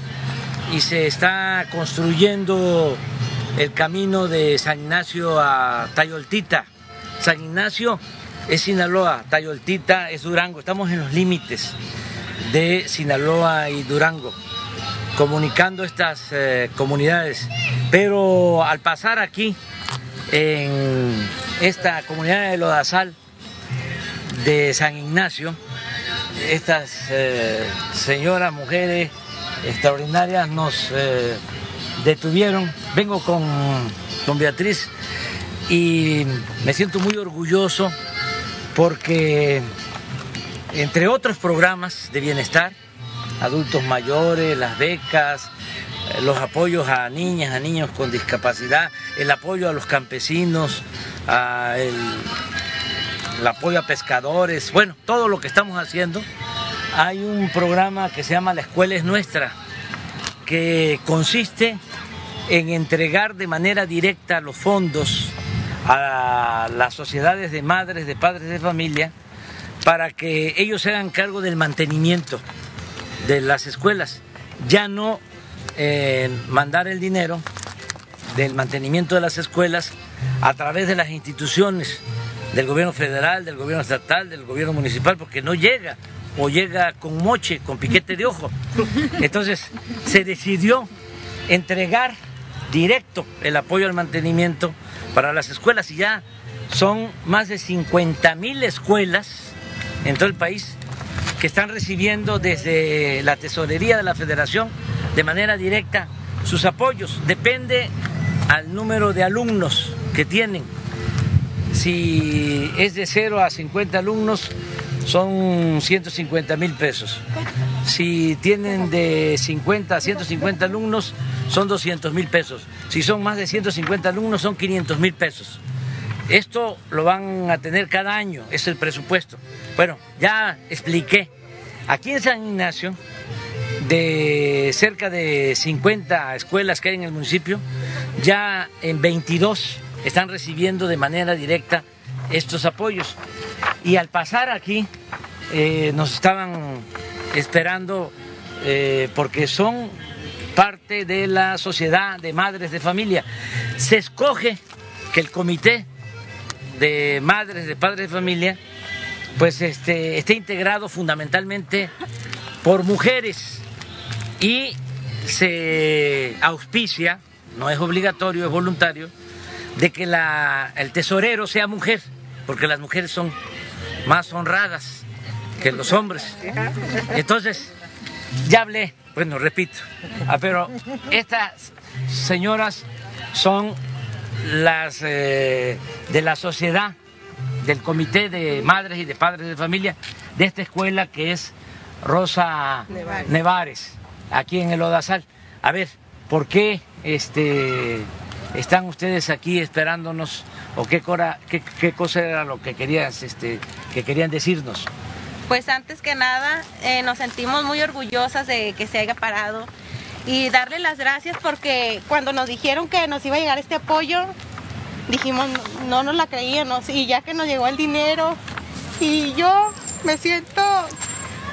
Speaker 1: y se está construyendo el camino de San Ignacio a Tayoltita. San Ignacio es Sinaloa, Tayoltita es Durango. Estamos en los límites de Sinaloa y Durango, comunicando estas eh, comunidades. Pero al pasar aquí, en esta comunidad de Lodazal de San Ignacio, estas eh, señoras, mujeres extraordinarias nos eh, detuvieron. Vengo con, con Beatriz y me siento muy orgulloso porque entre otros programas de bienestar, adultos mayores, las becas, los apoyos a niñas, a niños con discapacidad, el apoyo a los campesinos, el, apoyo a pescadores, bueno, todo lo que estamos haciendo. Hay un programa que se llama La Escuela es Nuestra, que consiste en entregar de manera directa los fondos a las sociedades de madres, de padres de familia, para que ellos se hagan cargo del mantenimiento de las escuelas. Ya no eh, mandar el dinero del mantenimiento de las escuelas a través de las instituciones del gobierno federal, del gobierno estatal, del gobierno municipal, porque no llega o llega con moche, con piquete de ojo. Entonces se decidió entregar directo el apoyo al mantenimiento para las escuelas y ya son más de 50 mil escuelas en todo el país que están recibiendo desde la tesorería de la federación de manera directa sus apoyos. Depende al número de alumnos que tienen. Si es de 0 a 50 alumnos, son 150 mil pesos. Si tienen de 50 a 150 alumnos, son 200 mil pesos. Si son más de 150 alumnos, son 500 mil pesos. Esto lo van a tener cada año, es el presupuesto. Bueno, ya expliqué. Aquí en San Ignacio de cerca de 50 escuelas que hay en el municipio, ya en 22 están recibiendo de manera directa estos apoyos. Y al pasar aquí, eh, nos estaban esperando eh, porque son parte de la sociedad de madres de familia. Se escoge que el comité de madres de padres de familia pues este, esté integrado fundamentalmente por mujeres y se auspicia, no es obligatorio, es voluntario, de que la, el tesorero sea mujer, porque las mujeres son más honradas que los hombres. Entonces, ya hablé, bueno, repito, ah, pero estas señoras son las eh, de la sociedad, del comité de madres y de padres de familia de esta escuela que es Rosa Nevares aquí en el Odasal. A ver, ¿por qué este, están ustedes aquí esperándonos o qué, qué, cosa era lo que, querías, este, que querían decirnos?
Speaker 6: Pues antes que nada eh, nos sentimos muy orgullosas de que se haya parado y darle las gracias porque cuando nos dijeron que nos iba a llegar este apoyo, dijimos no nos la creíamos y ya que nos llegó el dinero y yo me siento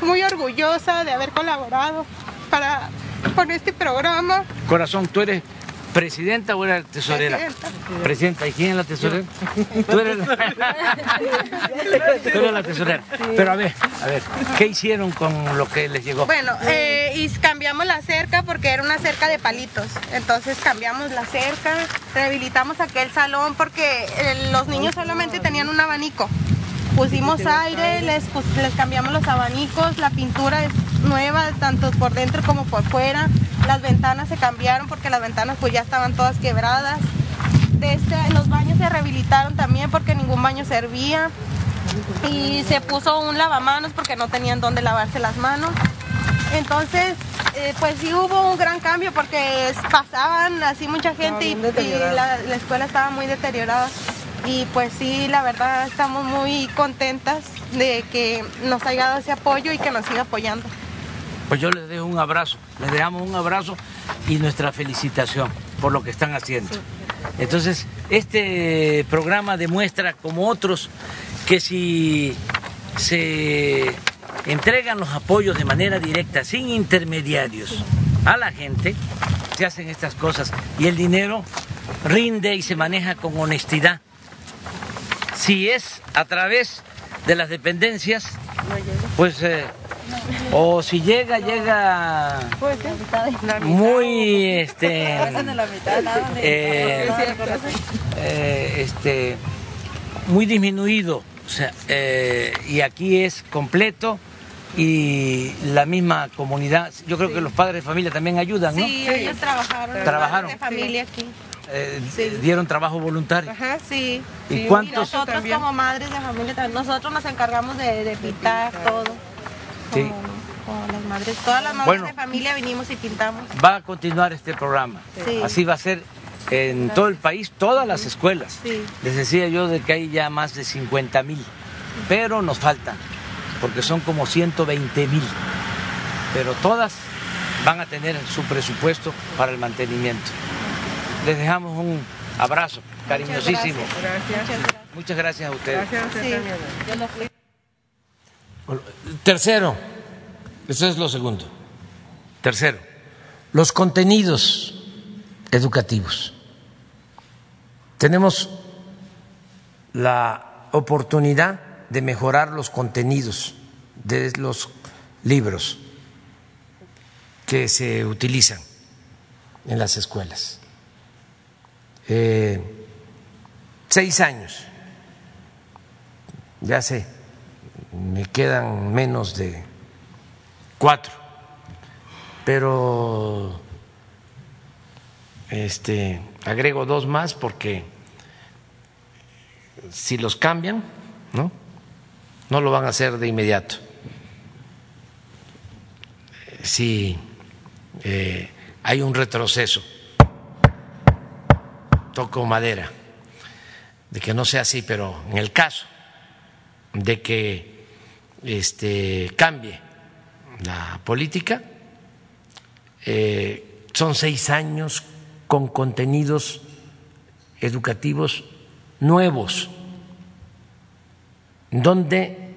Speaker 6: muy orgullosa de haber colaborado para con este programa.
Speaker 1: Corazón, tú eres presidenta o eres tesorera? Presidenta. ¿Y quién es la tesorera? Tú eres, la tesorera. Pero a ver, a ver, ¿qué hicieron con lo que les llegó?
Speaker 6: Bueno, eh, y cambiamos la cerca porque era una cerca de palitos. Entonces cambiamos la cerca, rehabilitamos aquel salón porque eh, los niños solamente tenían un abanico pusimos aire, les, les cambiamos los abanicos, la pintura es nueva, tanto por dentro como por fuera, las ventanas se cambiaron porque las ventanas pues ya estaban todas quebradas. de este, los baños se rehabilitaron también porque ningún baño servía y se puso un lavamanos porque no tenían dónde lavarse las manos. Entonces, eh, pues sí hubo un gran cambio porque pasaban así mucha gente y, y la, la escuela estaba muy deteriorada. Y pues sí, la verdad estamos muy contentas de que nos haya dado ese apoyo y que nos siga apoyando.
Speaker 7: Pues yo les dejo un abrazo, les dejamos un abrazo y nuestra felicitación por lo que están haciendo. Entonces, este programa demuestra, como otros, que si se entregan los apoyos de manera directa, sin intermediarios, a la gente, se hacen estas cosas y el dinero rinde y se maneja con honestidad. Si es a través de las dependencias, pues, eh, o si llega, llega muy, este, eh, eh, este, muy disminuido, o sea, eh, y aquí es completo y la misma comunidad, yo creo que los padres de familia también ayudan, ¿no?
Speaker 6: Sí, ellos trabajaron. los
Speaker 7: Trabajaron.
Speaker 6: padres De familia aquí.
Speaker 7: Eh, dieron trabajo voluntario.
Speaker 6: Ajá, sí.
Speaker 7: ¿Y
Speaker 6: Sí,
Speaker 7: cuántos?
Speaker 6: nosotros como madres de familia también, nosotros nos encargamos de, de pintar todo.
Speaker 7: Sí.
Speaker 6: Como, como las madres, todas las madres
Speaker 7: Bueno.
Speaker 6: de familia vinimos y pintamos.
Speaker 7: Va a continuar este programa.
Speaker 6: Sí.
Speaker 7: Así va a ser en todo el país, todas las escuelas.
Speaker 6: Sí.
Speaker 7: Les decía yo de que hay ya más de 50 mil, pero nos faltan, porque son como 120 mil. Pero todas van a tener su presupuesto para el mantenimiento. Les dejamos un abrazo cariñosísimo. Muchas gracias a ustedes.
Speaker 6: Sí.
Speaker 1: Bueno, Tercero, eso es lo segundo. Tercero, los contenidos educativos. Tenemos la oportunidad de mejorar los contenidos de los libros que se utilizan en las escuelas. Eh, seis años, ya sé, me quedan menos de cuatro, pero este agrego dos más porque si los cambian, ¿no? No lo van a hacer de inmediato. Si eh, hay un retroceso, toco madera, de que no sea así, pero en el caso de que este, cambie la política, eh, son seis años con contenidos educativos nuevos, donde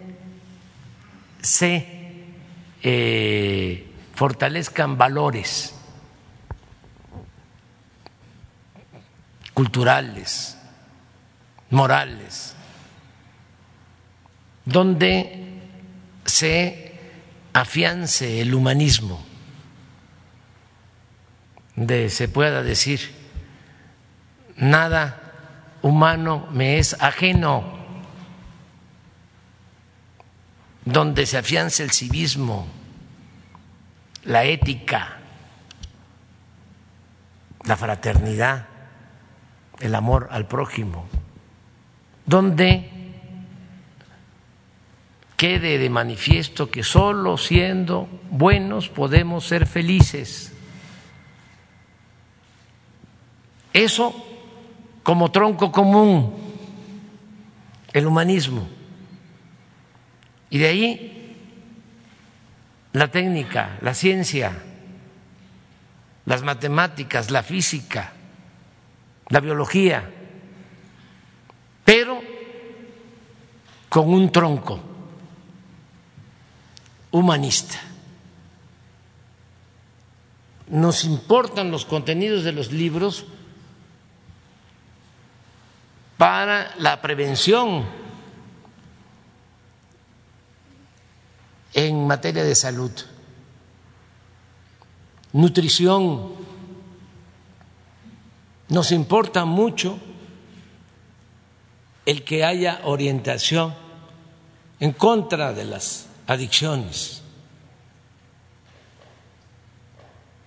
Speaker 1: se eh, fortalezcan valores culturales, morales, donde se afiance el humanismo, donde se pueda decir, nada humano me es ajeno, donde se afiance el civismo, la ética, la fraternidad, el amor al prójimo, donde quede de manifiesto que solo siendo buenos podemos ser felices. Eso como tronco común, el humanismo. Y de ahí la técnica, la ciencia, las matemáticas, la física, la biología, pero con un tronco humanista. Nos importan los contenidos de los libros para la prevención en materia de salud, nutrición. Nos importa mucho el que haya orientación en contra de las adicciones,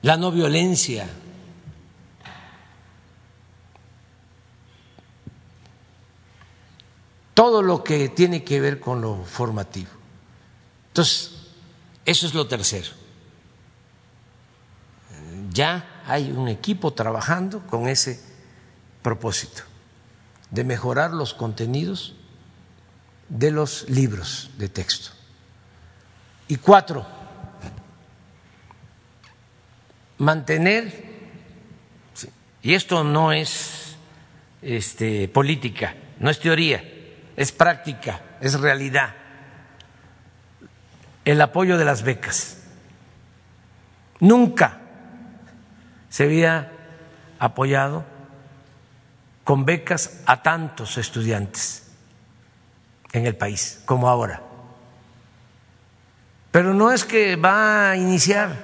Speaker 1: la no violencia, todo lo que tiene que ver con lo formativo. Entonces, eso es lo tercero. Ya hay un equipo trabajando con ese propósito de mejorar los contenidos de los libros de texto. Y cuatro, mantener, y esto no es este, política, no es teoría, es práctica, es realidad, el apoyo de las becas. Nunca se había apoyado con becas a tantos estudiantes en el país como ahora. Pero no es que va a iniciar,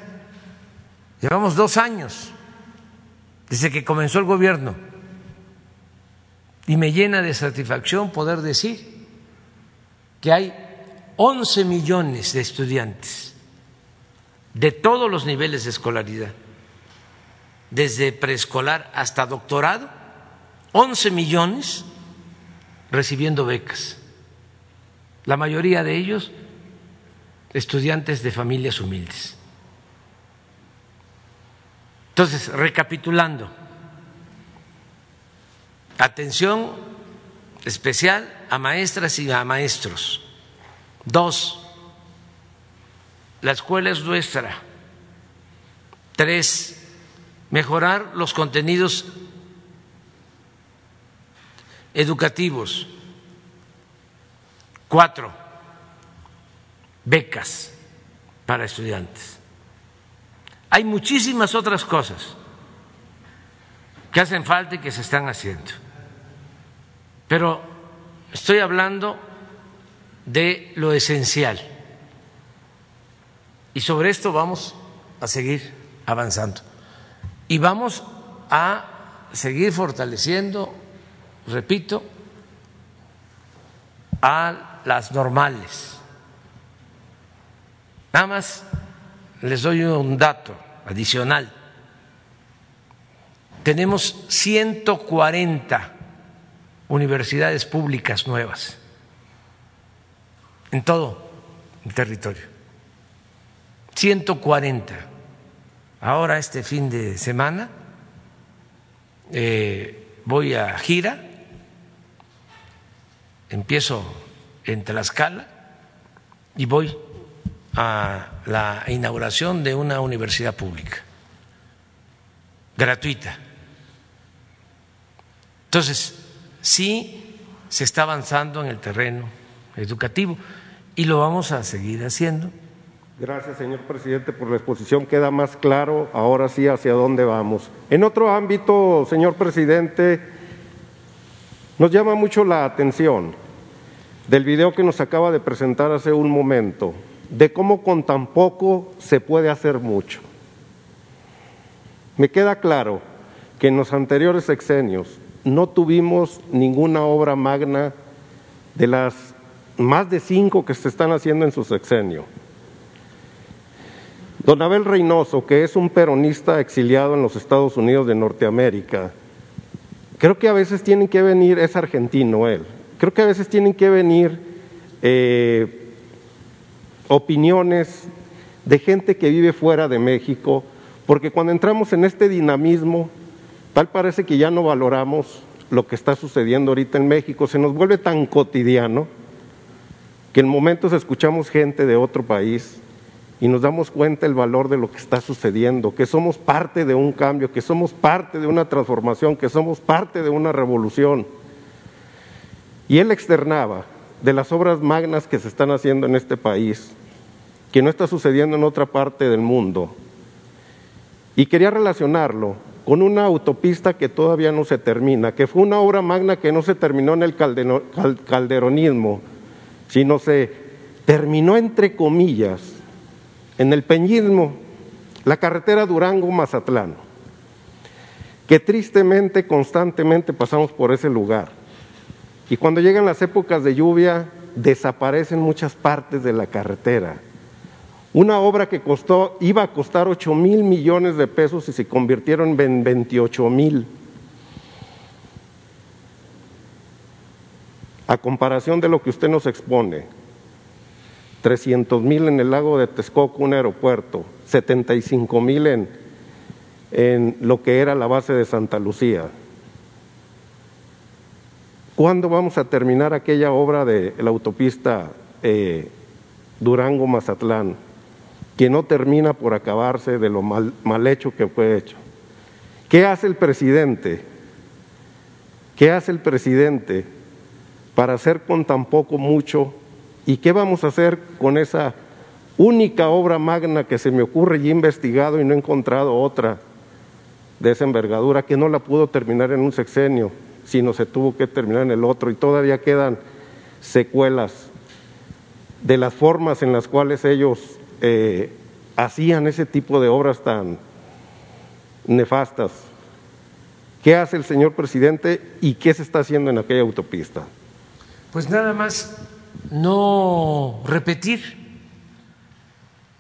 Speaker 1: llevamos dos años desde que comenzó el gobierno. Y me llena de satisfacción poder decir que hay 11 millones de estudiantes de todos los niveles de escolaridad, desde preescolar hasta doctorado, 11 millones recibiendo becas, la mayoría de ellos estudiantes de familias humildes. Entonces, recapitulando, atención especial a maestras y a maestros. Dos, la escuela es nuestra. Tres, mejorar los contenidos educativos. Cuatro, becas para estudiantes. Hay muchísimas otras cosas que hacen falta y que se están haciendo. Pero estoy hablando de lo esencial. Y sobre esto vamos a seguir avanzando. Y vamos a seguir fortaleciendo, repito, a las normales. Nada más les doy un dato adicional. Tenemos 140 universidades públicas nuevas en todo el territorio. 140. Ahora este fin de semana eh, voy a gira, empiezo en Tlaxcala y voy a la inauguración de una universidad pública, gratuita. Entonces, sí se está avanzando en el terreno educativo y lo vamos a seguir haciendo.
Speaker 5: Gracias, señor presidente, por la exposición. Queda más claro ahora sí hacia dónde vamos. En otro ámbito, señor presidente, nos llama mucho la atención del video que nos acaba de presentar hace un momento, de cómo con tan poco se puede hacer mucho. Me queda claro que en los anteriores sexenios no tuvimos ninguna obra magna de las más de cinco que se están haciendo en su sexenio. Don Abel Reynoso, que es un peronista exiliado en los Estados Unidos de Norteamérica, creo que a veces tienen que venir, es argentino él, creo que a veces tienen que venir eh, opiniones de gente que vive fuera de México, porque cuando entramos en este dinamismo, tal parece que ya no valoramos lo que está sucediendo ahorita en México, se nos vuelve tan cotidiano que en momentos escuchamos gente de otro país y nos damos cuenta el valor de lo que está sucediendo, que somos parte de un cambio, que somos parte de una transformación, que somos parte de una revolución. Y él externaba de las obras magnas que se están haciendo en este país, que no está sucediendo en otra parte del mundo. Y quería relacionarlo con una autopista que todavía no se termina, que fue una obra magna que no se terminó en el calderonismo, sino se terminó entre comillas en el peñismo, la carretera Durango-Mazatlán, que tristemente, constantemente pasamos por ese lugar. Y cuando llegan las épocas de lluvia, desaparecen muchas partes de la carretera. Una obra que costó, iba a costar 8 mil millones de pesos y se convirtieron en 28 mil. A comparación de lo que usted nos expone, 300 mil en el lago de Texcoco, un aeropuerto, 75 mil en, en lo que era la base de Santa Lucía. ¿Cuándo vamos a terminar aquella obra de la autopista eh, Durango-Mazatlán, que no termina por acabarse de lo mal, mal hecho que fue hecho? ¿Qué hace el presidente? ¿Qué hace el presidente para hacer con tan poco mucho? ¿Y qué vamos a hacer con esa única obra magna que se me ocurre y he investigado y no he encontrado otra de esa envergadura que no la pudo terminar en un sexenio, sino se tuvo que terminar en el otro y todavía quedan secuelas de las formas en las cuales ellos eh, hacían ese tipo de obras tan nefastas. ¿Qué hace el señor presidente y qué se está haciendo en aquella autopista?
Speaker 1: Pues nada más no repetir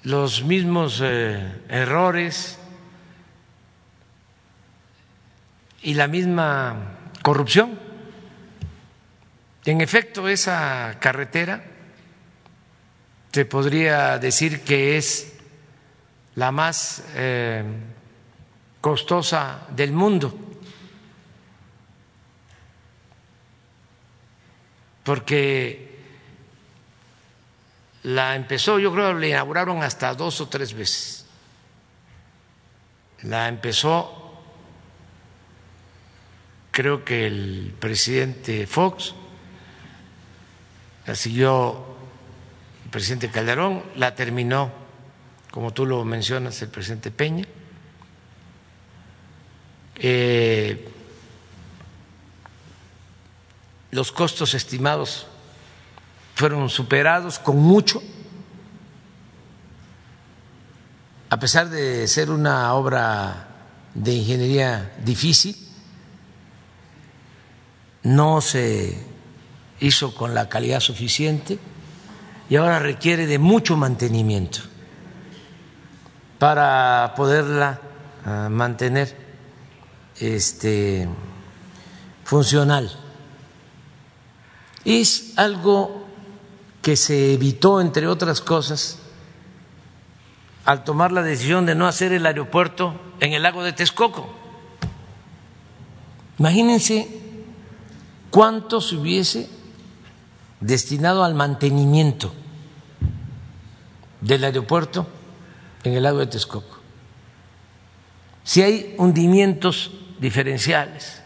Speaker 1: los mismos eh, errores y la misma corrupción. En efecto, esa carretera se podría decir que es la más eh, costosa del mundo, porque la empezó, yo creo que la inauguraron hasta dos o tres veces. La empezó, creo que el presidente Fox, la siguió el presidente Calderón, la terminó, como tú lo mencionas, el presidente Peña. Eh, los costos estimados fueron superados con mucho, a pesar de ser una obra de ingeniería difícil, no se hizo con la calidad suficiente y ahora requiere de mucho mantenimiento para poderla ah, mantener este, funcional. Es algo que se evitó, entre otras cosas, al tomar la decisión de no hacer el aeropuerto en el lago de Texcoco. Imagínense cuánto se hubiese destinado al mantenimiento del aeropuerto en el lago de Texcoco. Si hay hundimientos diferenciales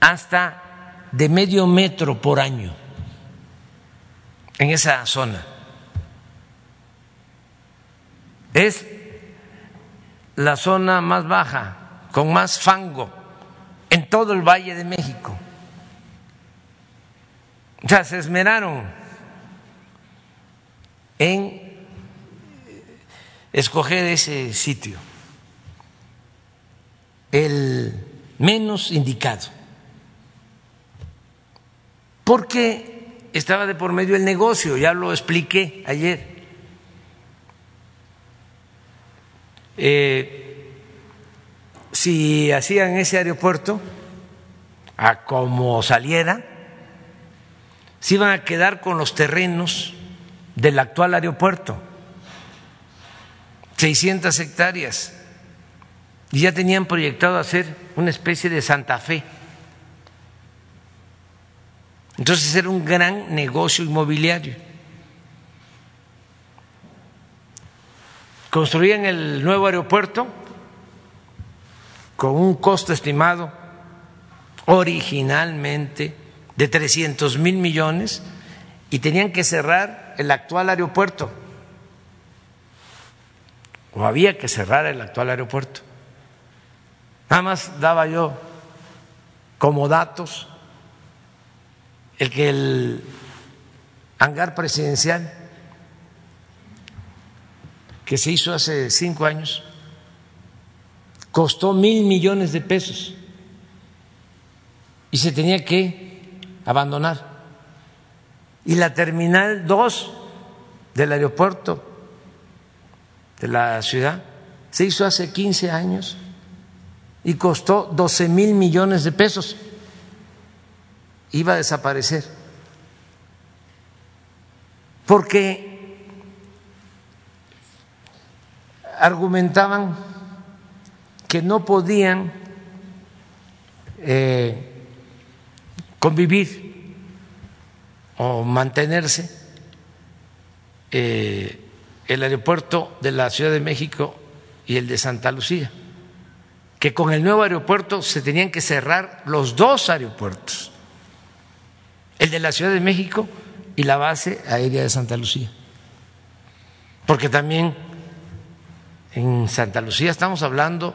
Speaker 1: hasta de medio metro por año en esa zona. Es la zona más baja, con más fango en todo el Valle de México. O sea, se esmeraron en escoger ese sitio, el menos indicado, porque estaba de por medio el negocio, ya lo expliqué ayer. Eh, si hacían ese aeropuerto a como saliera, se iban a quedar con los terrenos del actual aeropuerto, 600 hectáreas, y ya tenían proyectado hacer una especie de Santa Fe entonces era un gran negocio inmobiliario. Construían el nuevo aeropuerto con un costo estimado originalmente de 300 mil millones y tenían que cerrar el actual aeropuerto. O había que cerrar el actual aeropuerto. Nada más daba yo como datos el que el hangar presidencial que se hizo hace cinco años costó mil millones de pesos y se tenía que abandonar. Y la terminal 2 del aeropuerto de la ciudad se hizo hace 15 años y costó 12 mil millones de pesos iba a desaparecer, porque argumentaban que no podían eh, convivir o mantenerse eh, el aeropuerto de la Ciudad de México y el de Santa Lucía, que con el nuevo aeropuerto se tenían que cerrar los dos aeropuertos, el de la Ciudad de México y la base aérea de Santa Lucía, porque también en Santa Lucía estamos hablando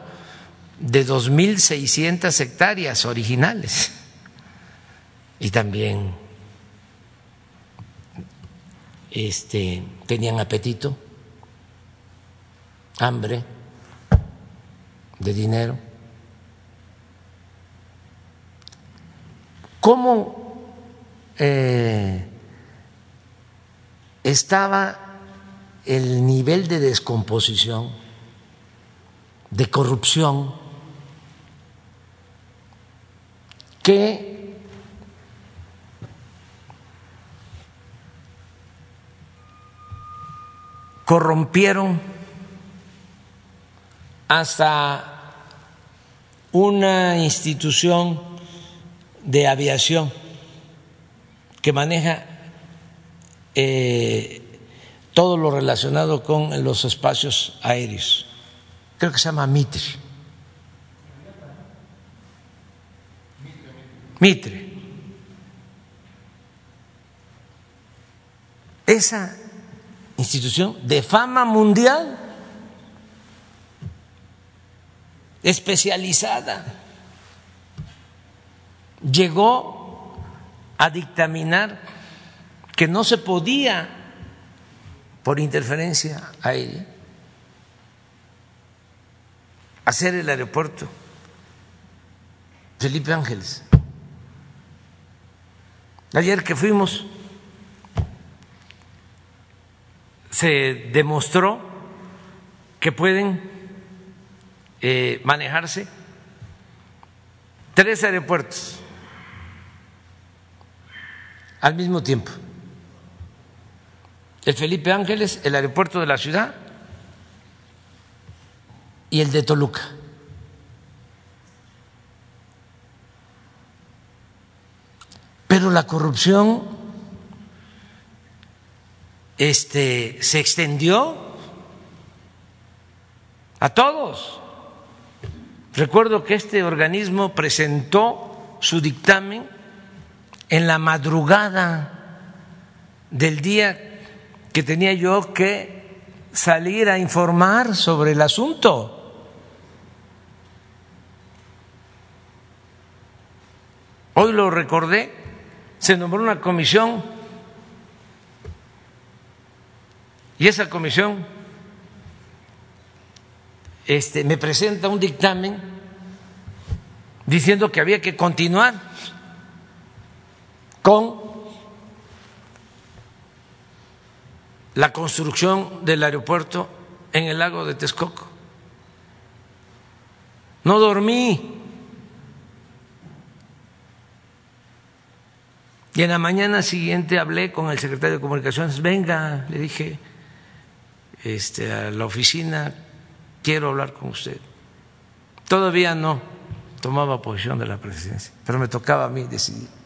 Speaker 1: de 2.600 hectáreas originales y también este, tenían apetito, hambre de dinero. ¿Cómo eh, estaba el nivel de descomposición, de corrupción, que corrompieron hasta una institución de aviación que maneja eh, todo lo relacionado con los espacios aéreos. Creo que se llama Mitre. Mitre. Esa institución de fama mundial, especializada, llegó a dictaminar que no se podía, por interferencia aérea, hacer el aeropuerto Felipe Ángeles. Ayer que fuimos se demostró que pueden eh, manejarse tres aeropuertos al mismo tiempo. El Felipe Ángeles, el aeropuerto de la ciudad y el de Toluca. Pero la corrupción este, se extendió a todos. Recuerdo que este organismo presentó su dictamen en la madrugada del día que tenía yo que salir a informar sobre el asunto. Hoy lo recordé, se nombró una comisión Y esa comisión este, me presenta un dictamen diciendo que había que continuar con la construcción del aeropuerto en el lago de Texcoco. No dormí. Y en la mañana siguiente hablé con el secretario de Comunicaciones, venga, le dije, este, a la oficina, quiero hablar con usted. Todavía no tomaba posición de la presidencia, pero me tocaba a mí decidir.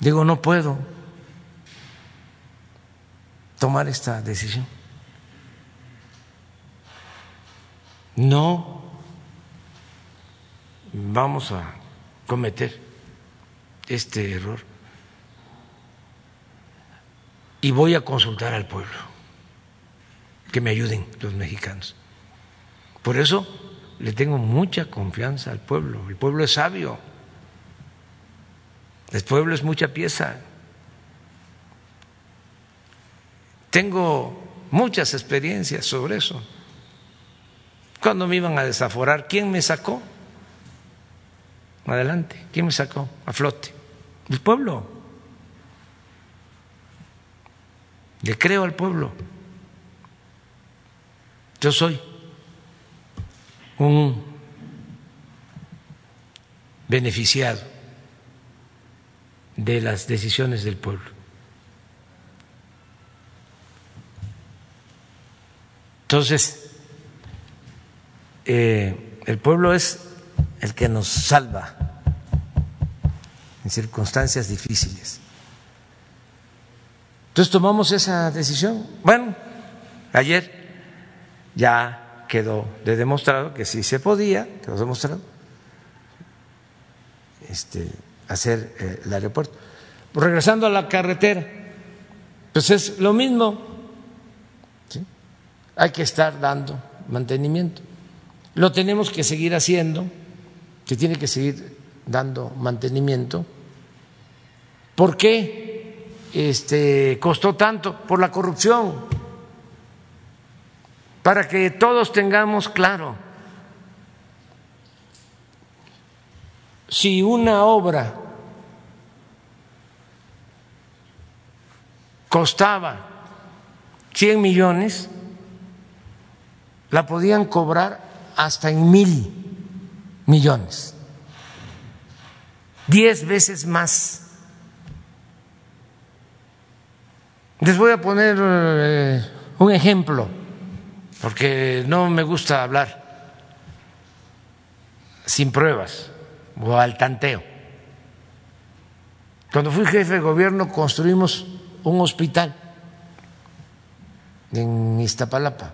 Speaker 1: Digo, no puedo tomar esta decisión. No vamos a cometer este error y voy a consultar al pueblo, que me ayuden los mexicanos. Por eso le tengo mucha confianza al pueblo, el pueblo es sabio, el pueblo es mucha pieza. Tengo muchas experiencias sobre eso. Cuando me iban a desaforar, ¿quién me sacó? Adelante, ¿quién me sacó a flote? El pueblo. Le creo al pueblo. Yo soy un beneficiado de las decisiones del pueblo. Entonces, eh, el pueblo es el que nos salva en circunstancias difíciles. Entonces tomamos esa decisión. Bueno, ayer ya quedó de demostrado que sí se podía, quedó demostrado, este, hacer eh, el aeropuerto. Pues regresando a la carretera, pues es lo mismo. Hay que estar dando mantenimiento. Lo tenemos que seguir haciendo, se tiene que seguir dando mantenimiento. ¿Por qué este, costó tanto? Por la corrupción. Para que todos tengamos claro, si una obra costaba 100 millones, la podían cobrar hasta en mil millones, diez veces más. Les voy a poner eh, un ejemplo, porque no me gusta hablar sin pruebas o al tanteo. Cuando fui jefe de gobierno construimos un hospital en Iztapalapa.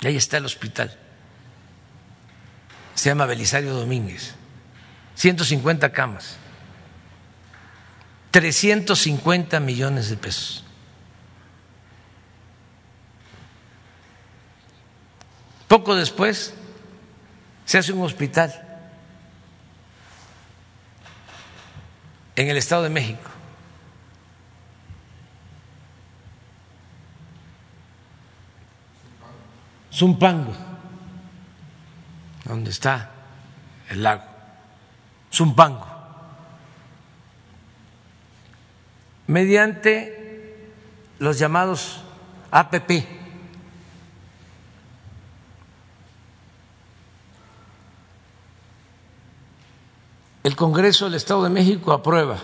Speaker 1: Y ahí está el hospital. Se llama Belisario Domínguez. 150 camas. 350 millones de pesos. Poco después se hace un hospital en el Estado de México. Zumpango, donde está el lago, Zumpango, mediante los llamados APP. El Congreso del Estado de México aprueba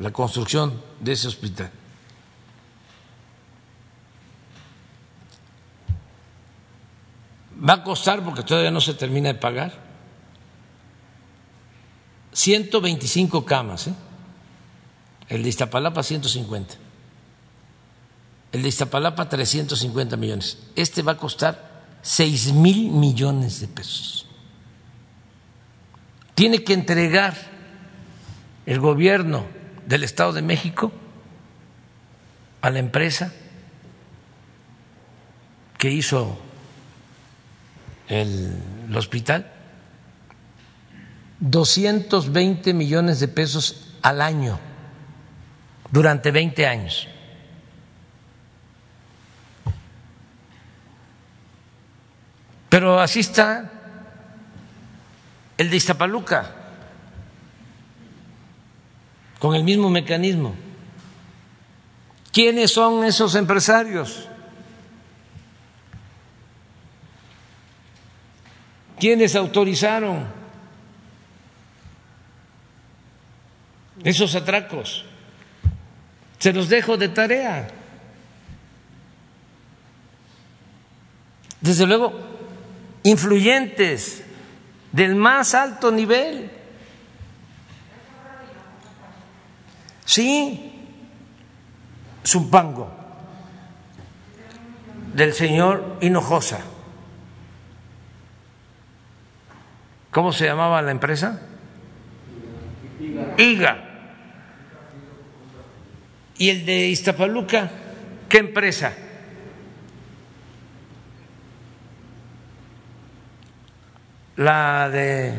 Speaker 1: la construcción de ese hospital. Va a costar, porque todavía no se termina de pagar, 125 camas, ¿eh? el de Iztapalapa 150, el de Iztapalapa 350 millones, este va a costar 6 mil millones de pesos. Tiene que entregar el gobierno del Estado de México a la empresa que hizo el, hospital 220 millones de pesos al año durante 20 años. Pero así está el de Iztapaluca, con el mismo mecanismo. ¿Quiénes son esos empresarios? ¿Quiénes autorizaron esos atracos? Se los dejo de tarea. Desde luego, influyentes del más alto nivel. Sí, Zumpango, del señor Hinojosa. ¿Cómo se llamaba la empresa? IGA. ¿Y el de Iztapaluca? ¿Qué empresa? La de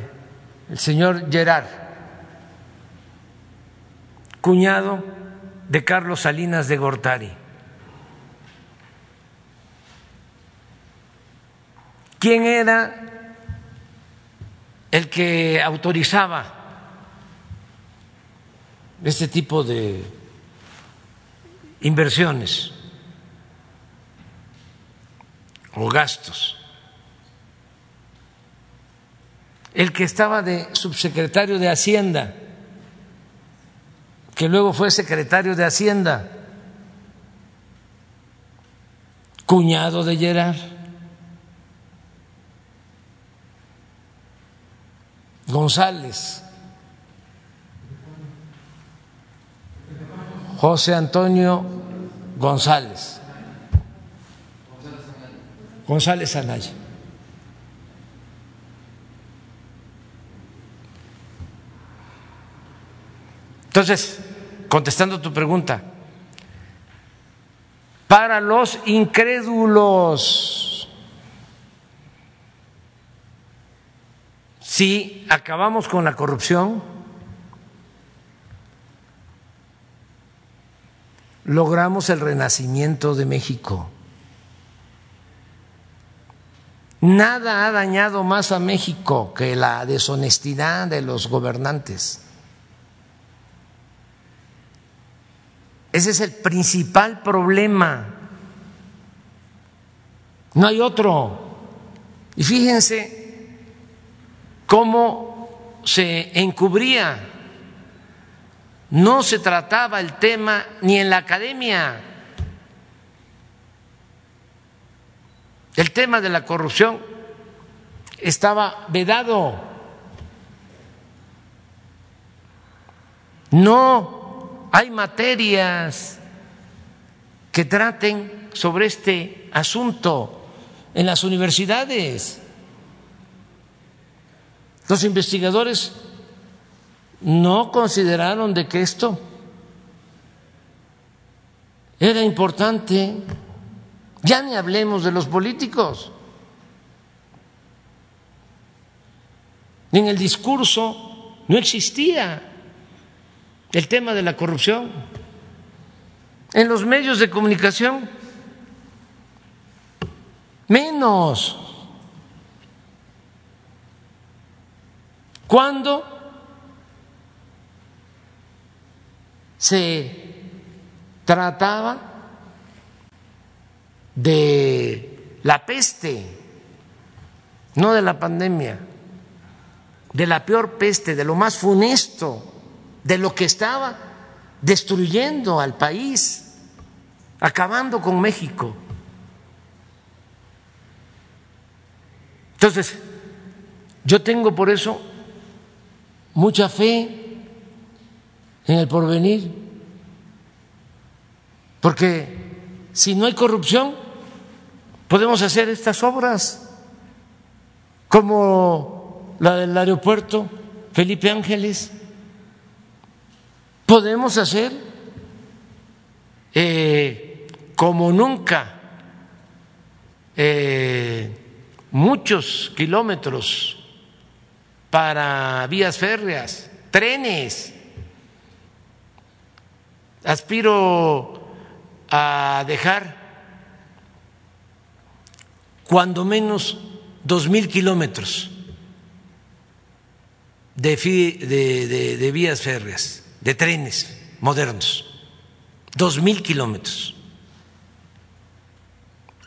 Speaker 1: el señor Gerard, cuñado de Carlos Salinas de Gortari. ¿Quién era el que autorizaba este tipo de inversiones o gastos. El que estaba de subsecretario de Hacienda, que luego fue secretario de Hacienda, cuñado de Gerard. González, José Antonio González, González Anaya. Entonces, contestando tu pregunta, para los incrédulos, si acabamos con la corrupción, logramos el renacimiento de México. Nada ha dañado más a México que la deshonestidad de los gobernantes. Ese es el principal problema. No hay otro. Y fíjense cómo se encubría. No se trataba el tema ni en la academia. El tema de la corrupción estaba vedado. No hay materias que traten sobre este asunto en las universidades. Los investigadores no consideraron de que esto era importante. Ya ni hablemos de los políticos. En el discurso no existía el tema de la corrupción. En los medios de comunicación, menos. ¿Cuándo se trataba de la peste, no de la pandemia, de la peor peste, de lo más funesto de lo que estaba destruyendo al país, acabando con México. Entonces, yo tengo por eso mucha fe en el porvenir, porque si no hay corrupción, podemos hacer estas obras como la del aeropuerto Felipe Ángeles podemos hacer eh, como nunca eh, muchos kilómetros para vías férreas, trenes. Aspiro a dejar cuando menos dos mil kilómetros de, de vías férreas de trenes modernos, dos mil kilómetros.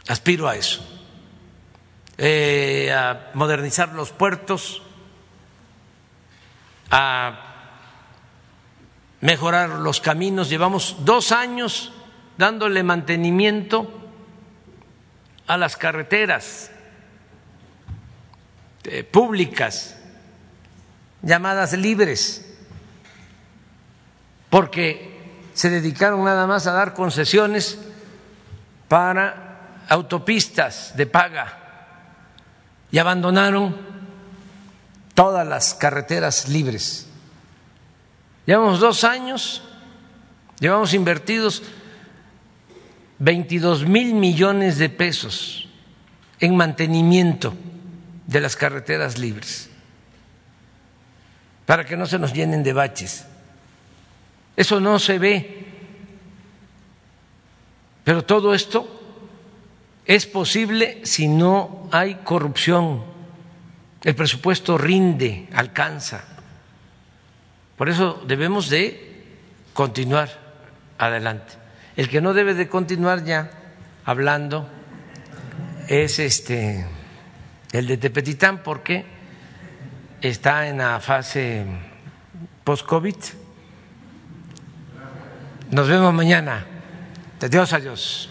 Speaker 1: Aspiro a eso, eh, a modernizar los puertos, a mejorar los caminos. Llevamos dos años dándole mantenimiento a las carreteras eh, públicas llamadas libres porque se dedicaron nada más a dar concesiones para autopistas de paga y abandonaron todas las carreteras libres. Llevamos dos años, llevamos invertidos 22 mil millones de pesos en mantenimiento de las carreteras libres, para que no se nos llenen de baches. Eso no se ve. Pero todo esto es posible si no hay corrupción. El presupuesto rinde, alcanza. Por eso debemos de continuar adelante. El que no debe de continuar ya hablando es este el de Tepetitán porque está en la fase post-COVID Nos vemos mañana. De Dios a Dios.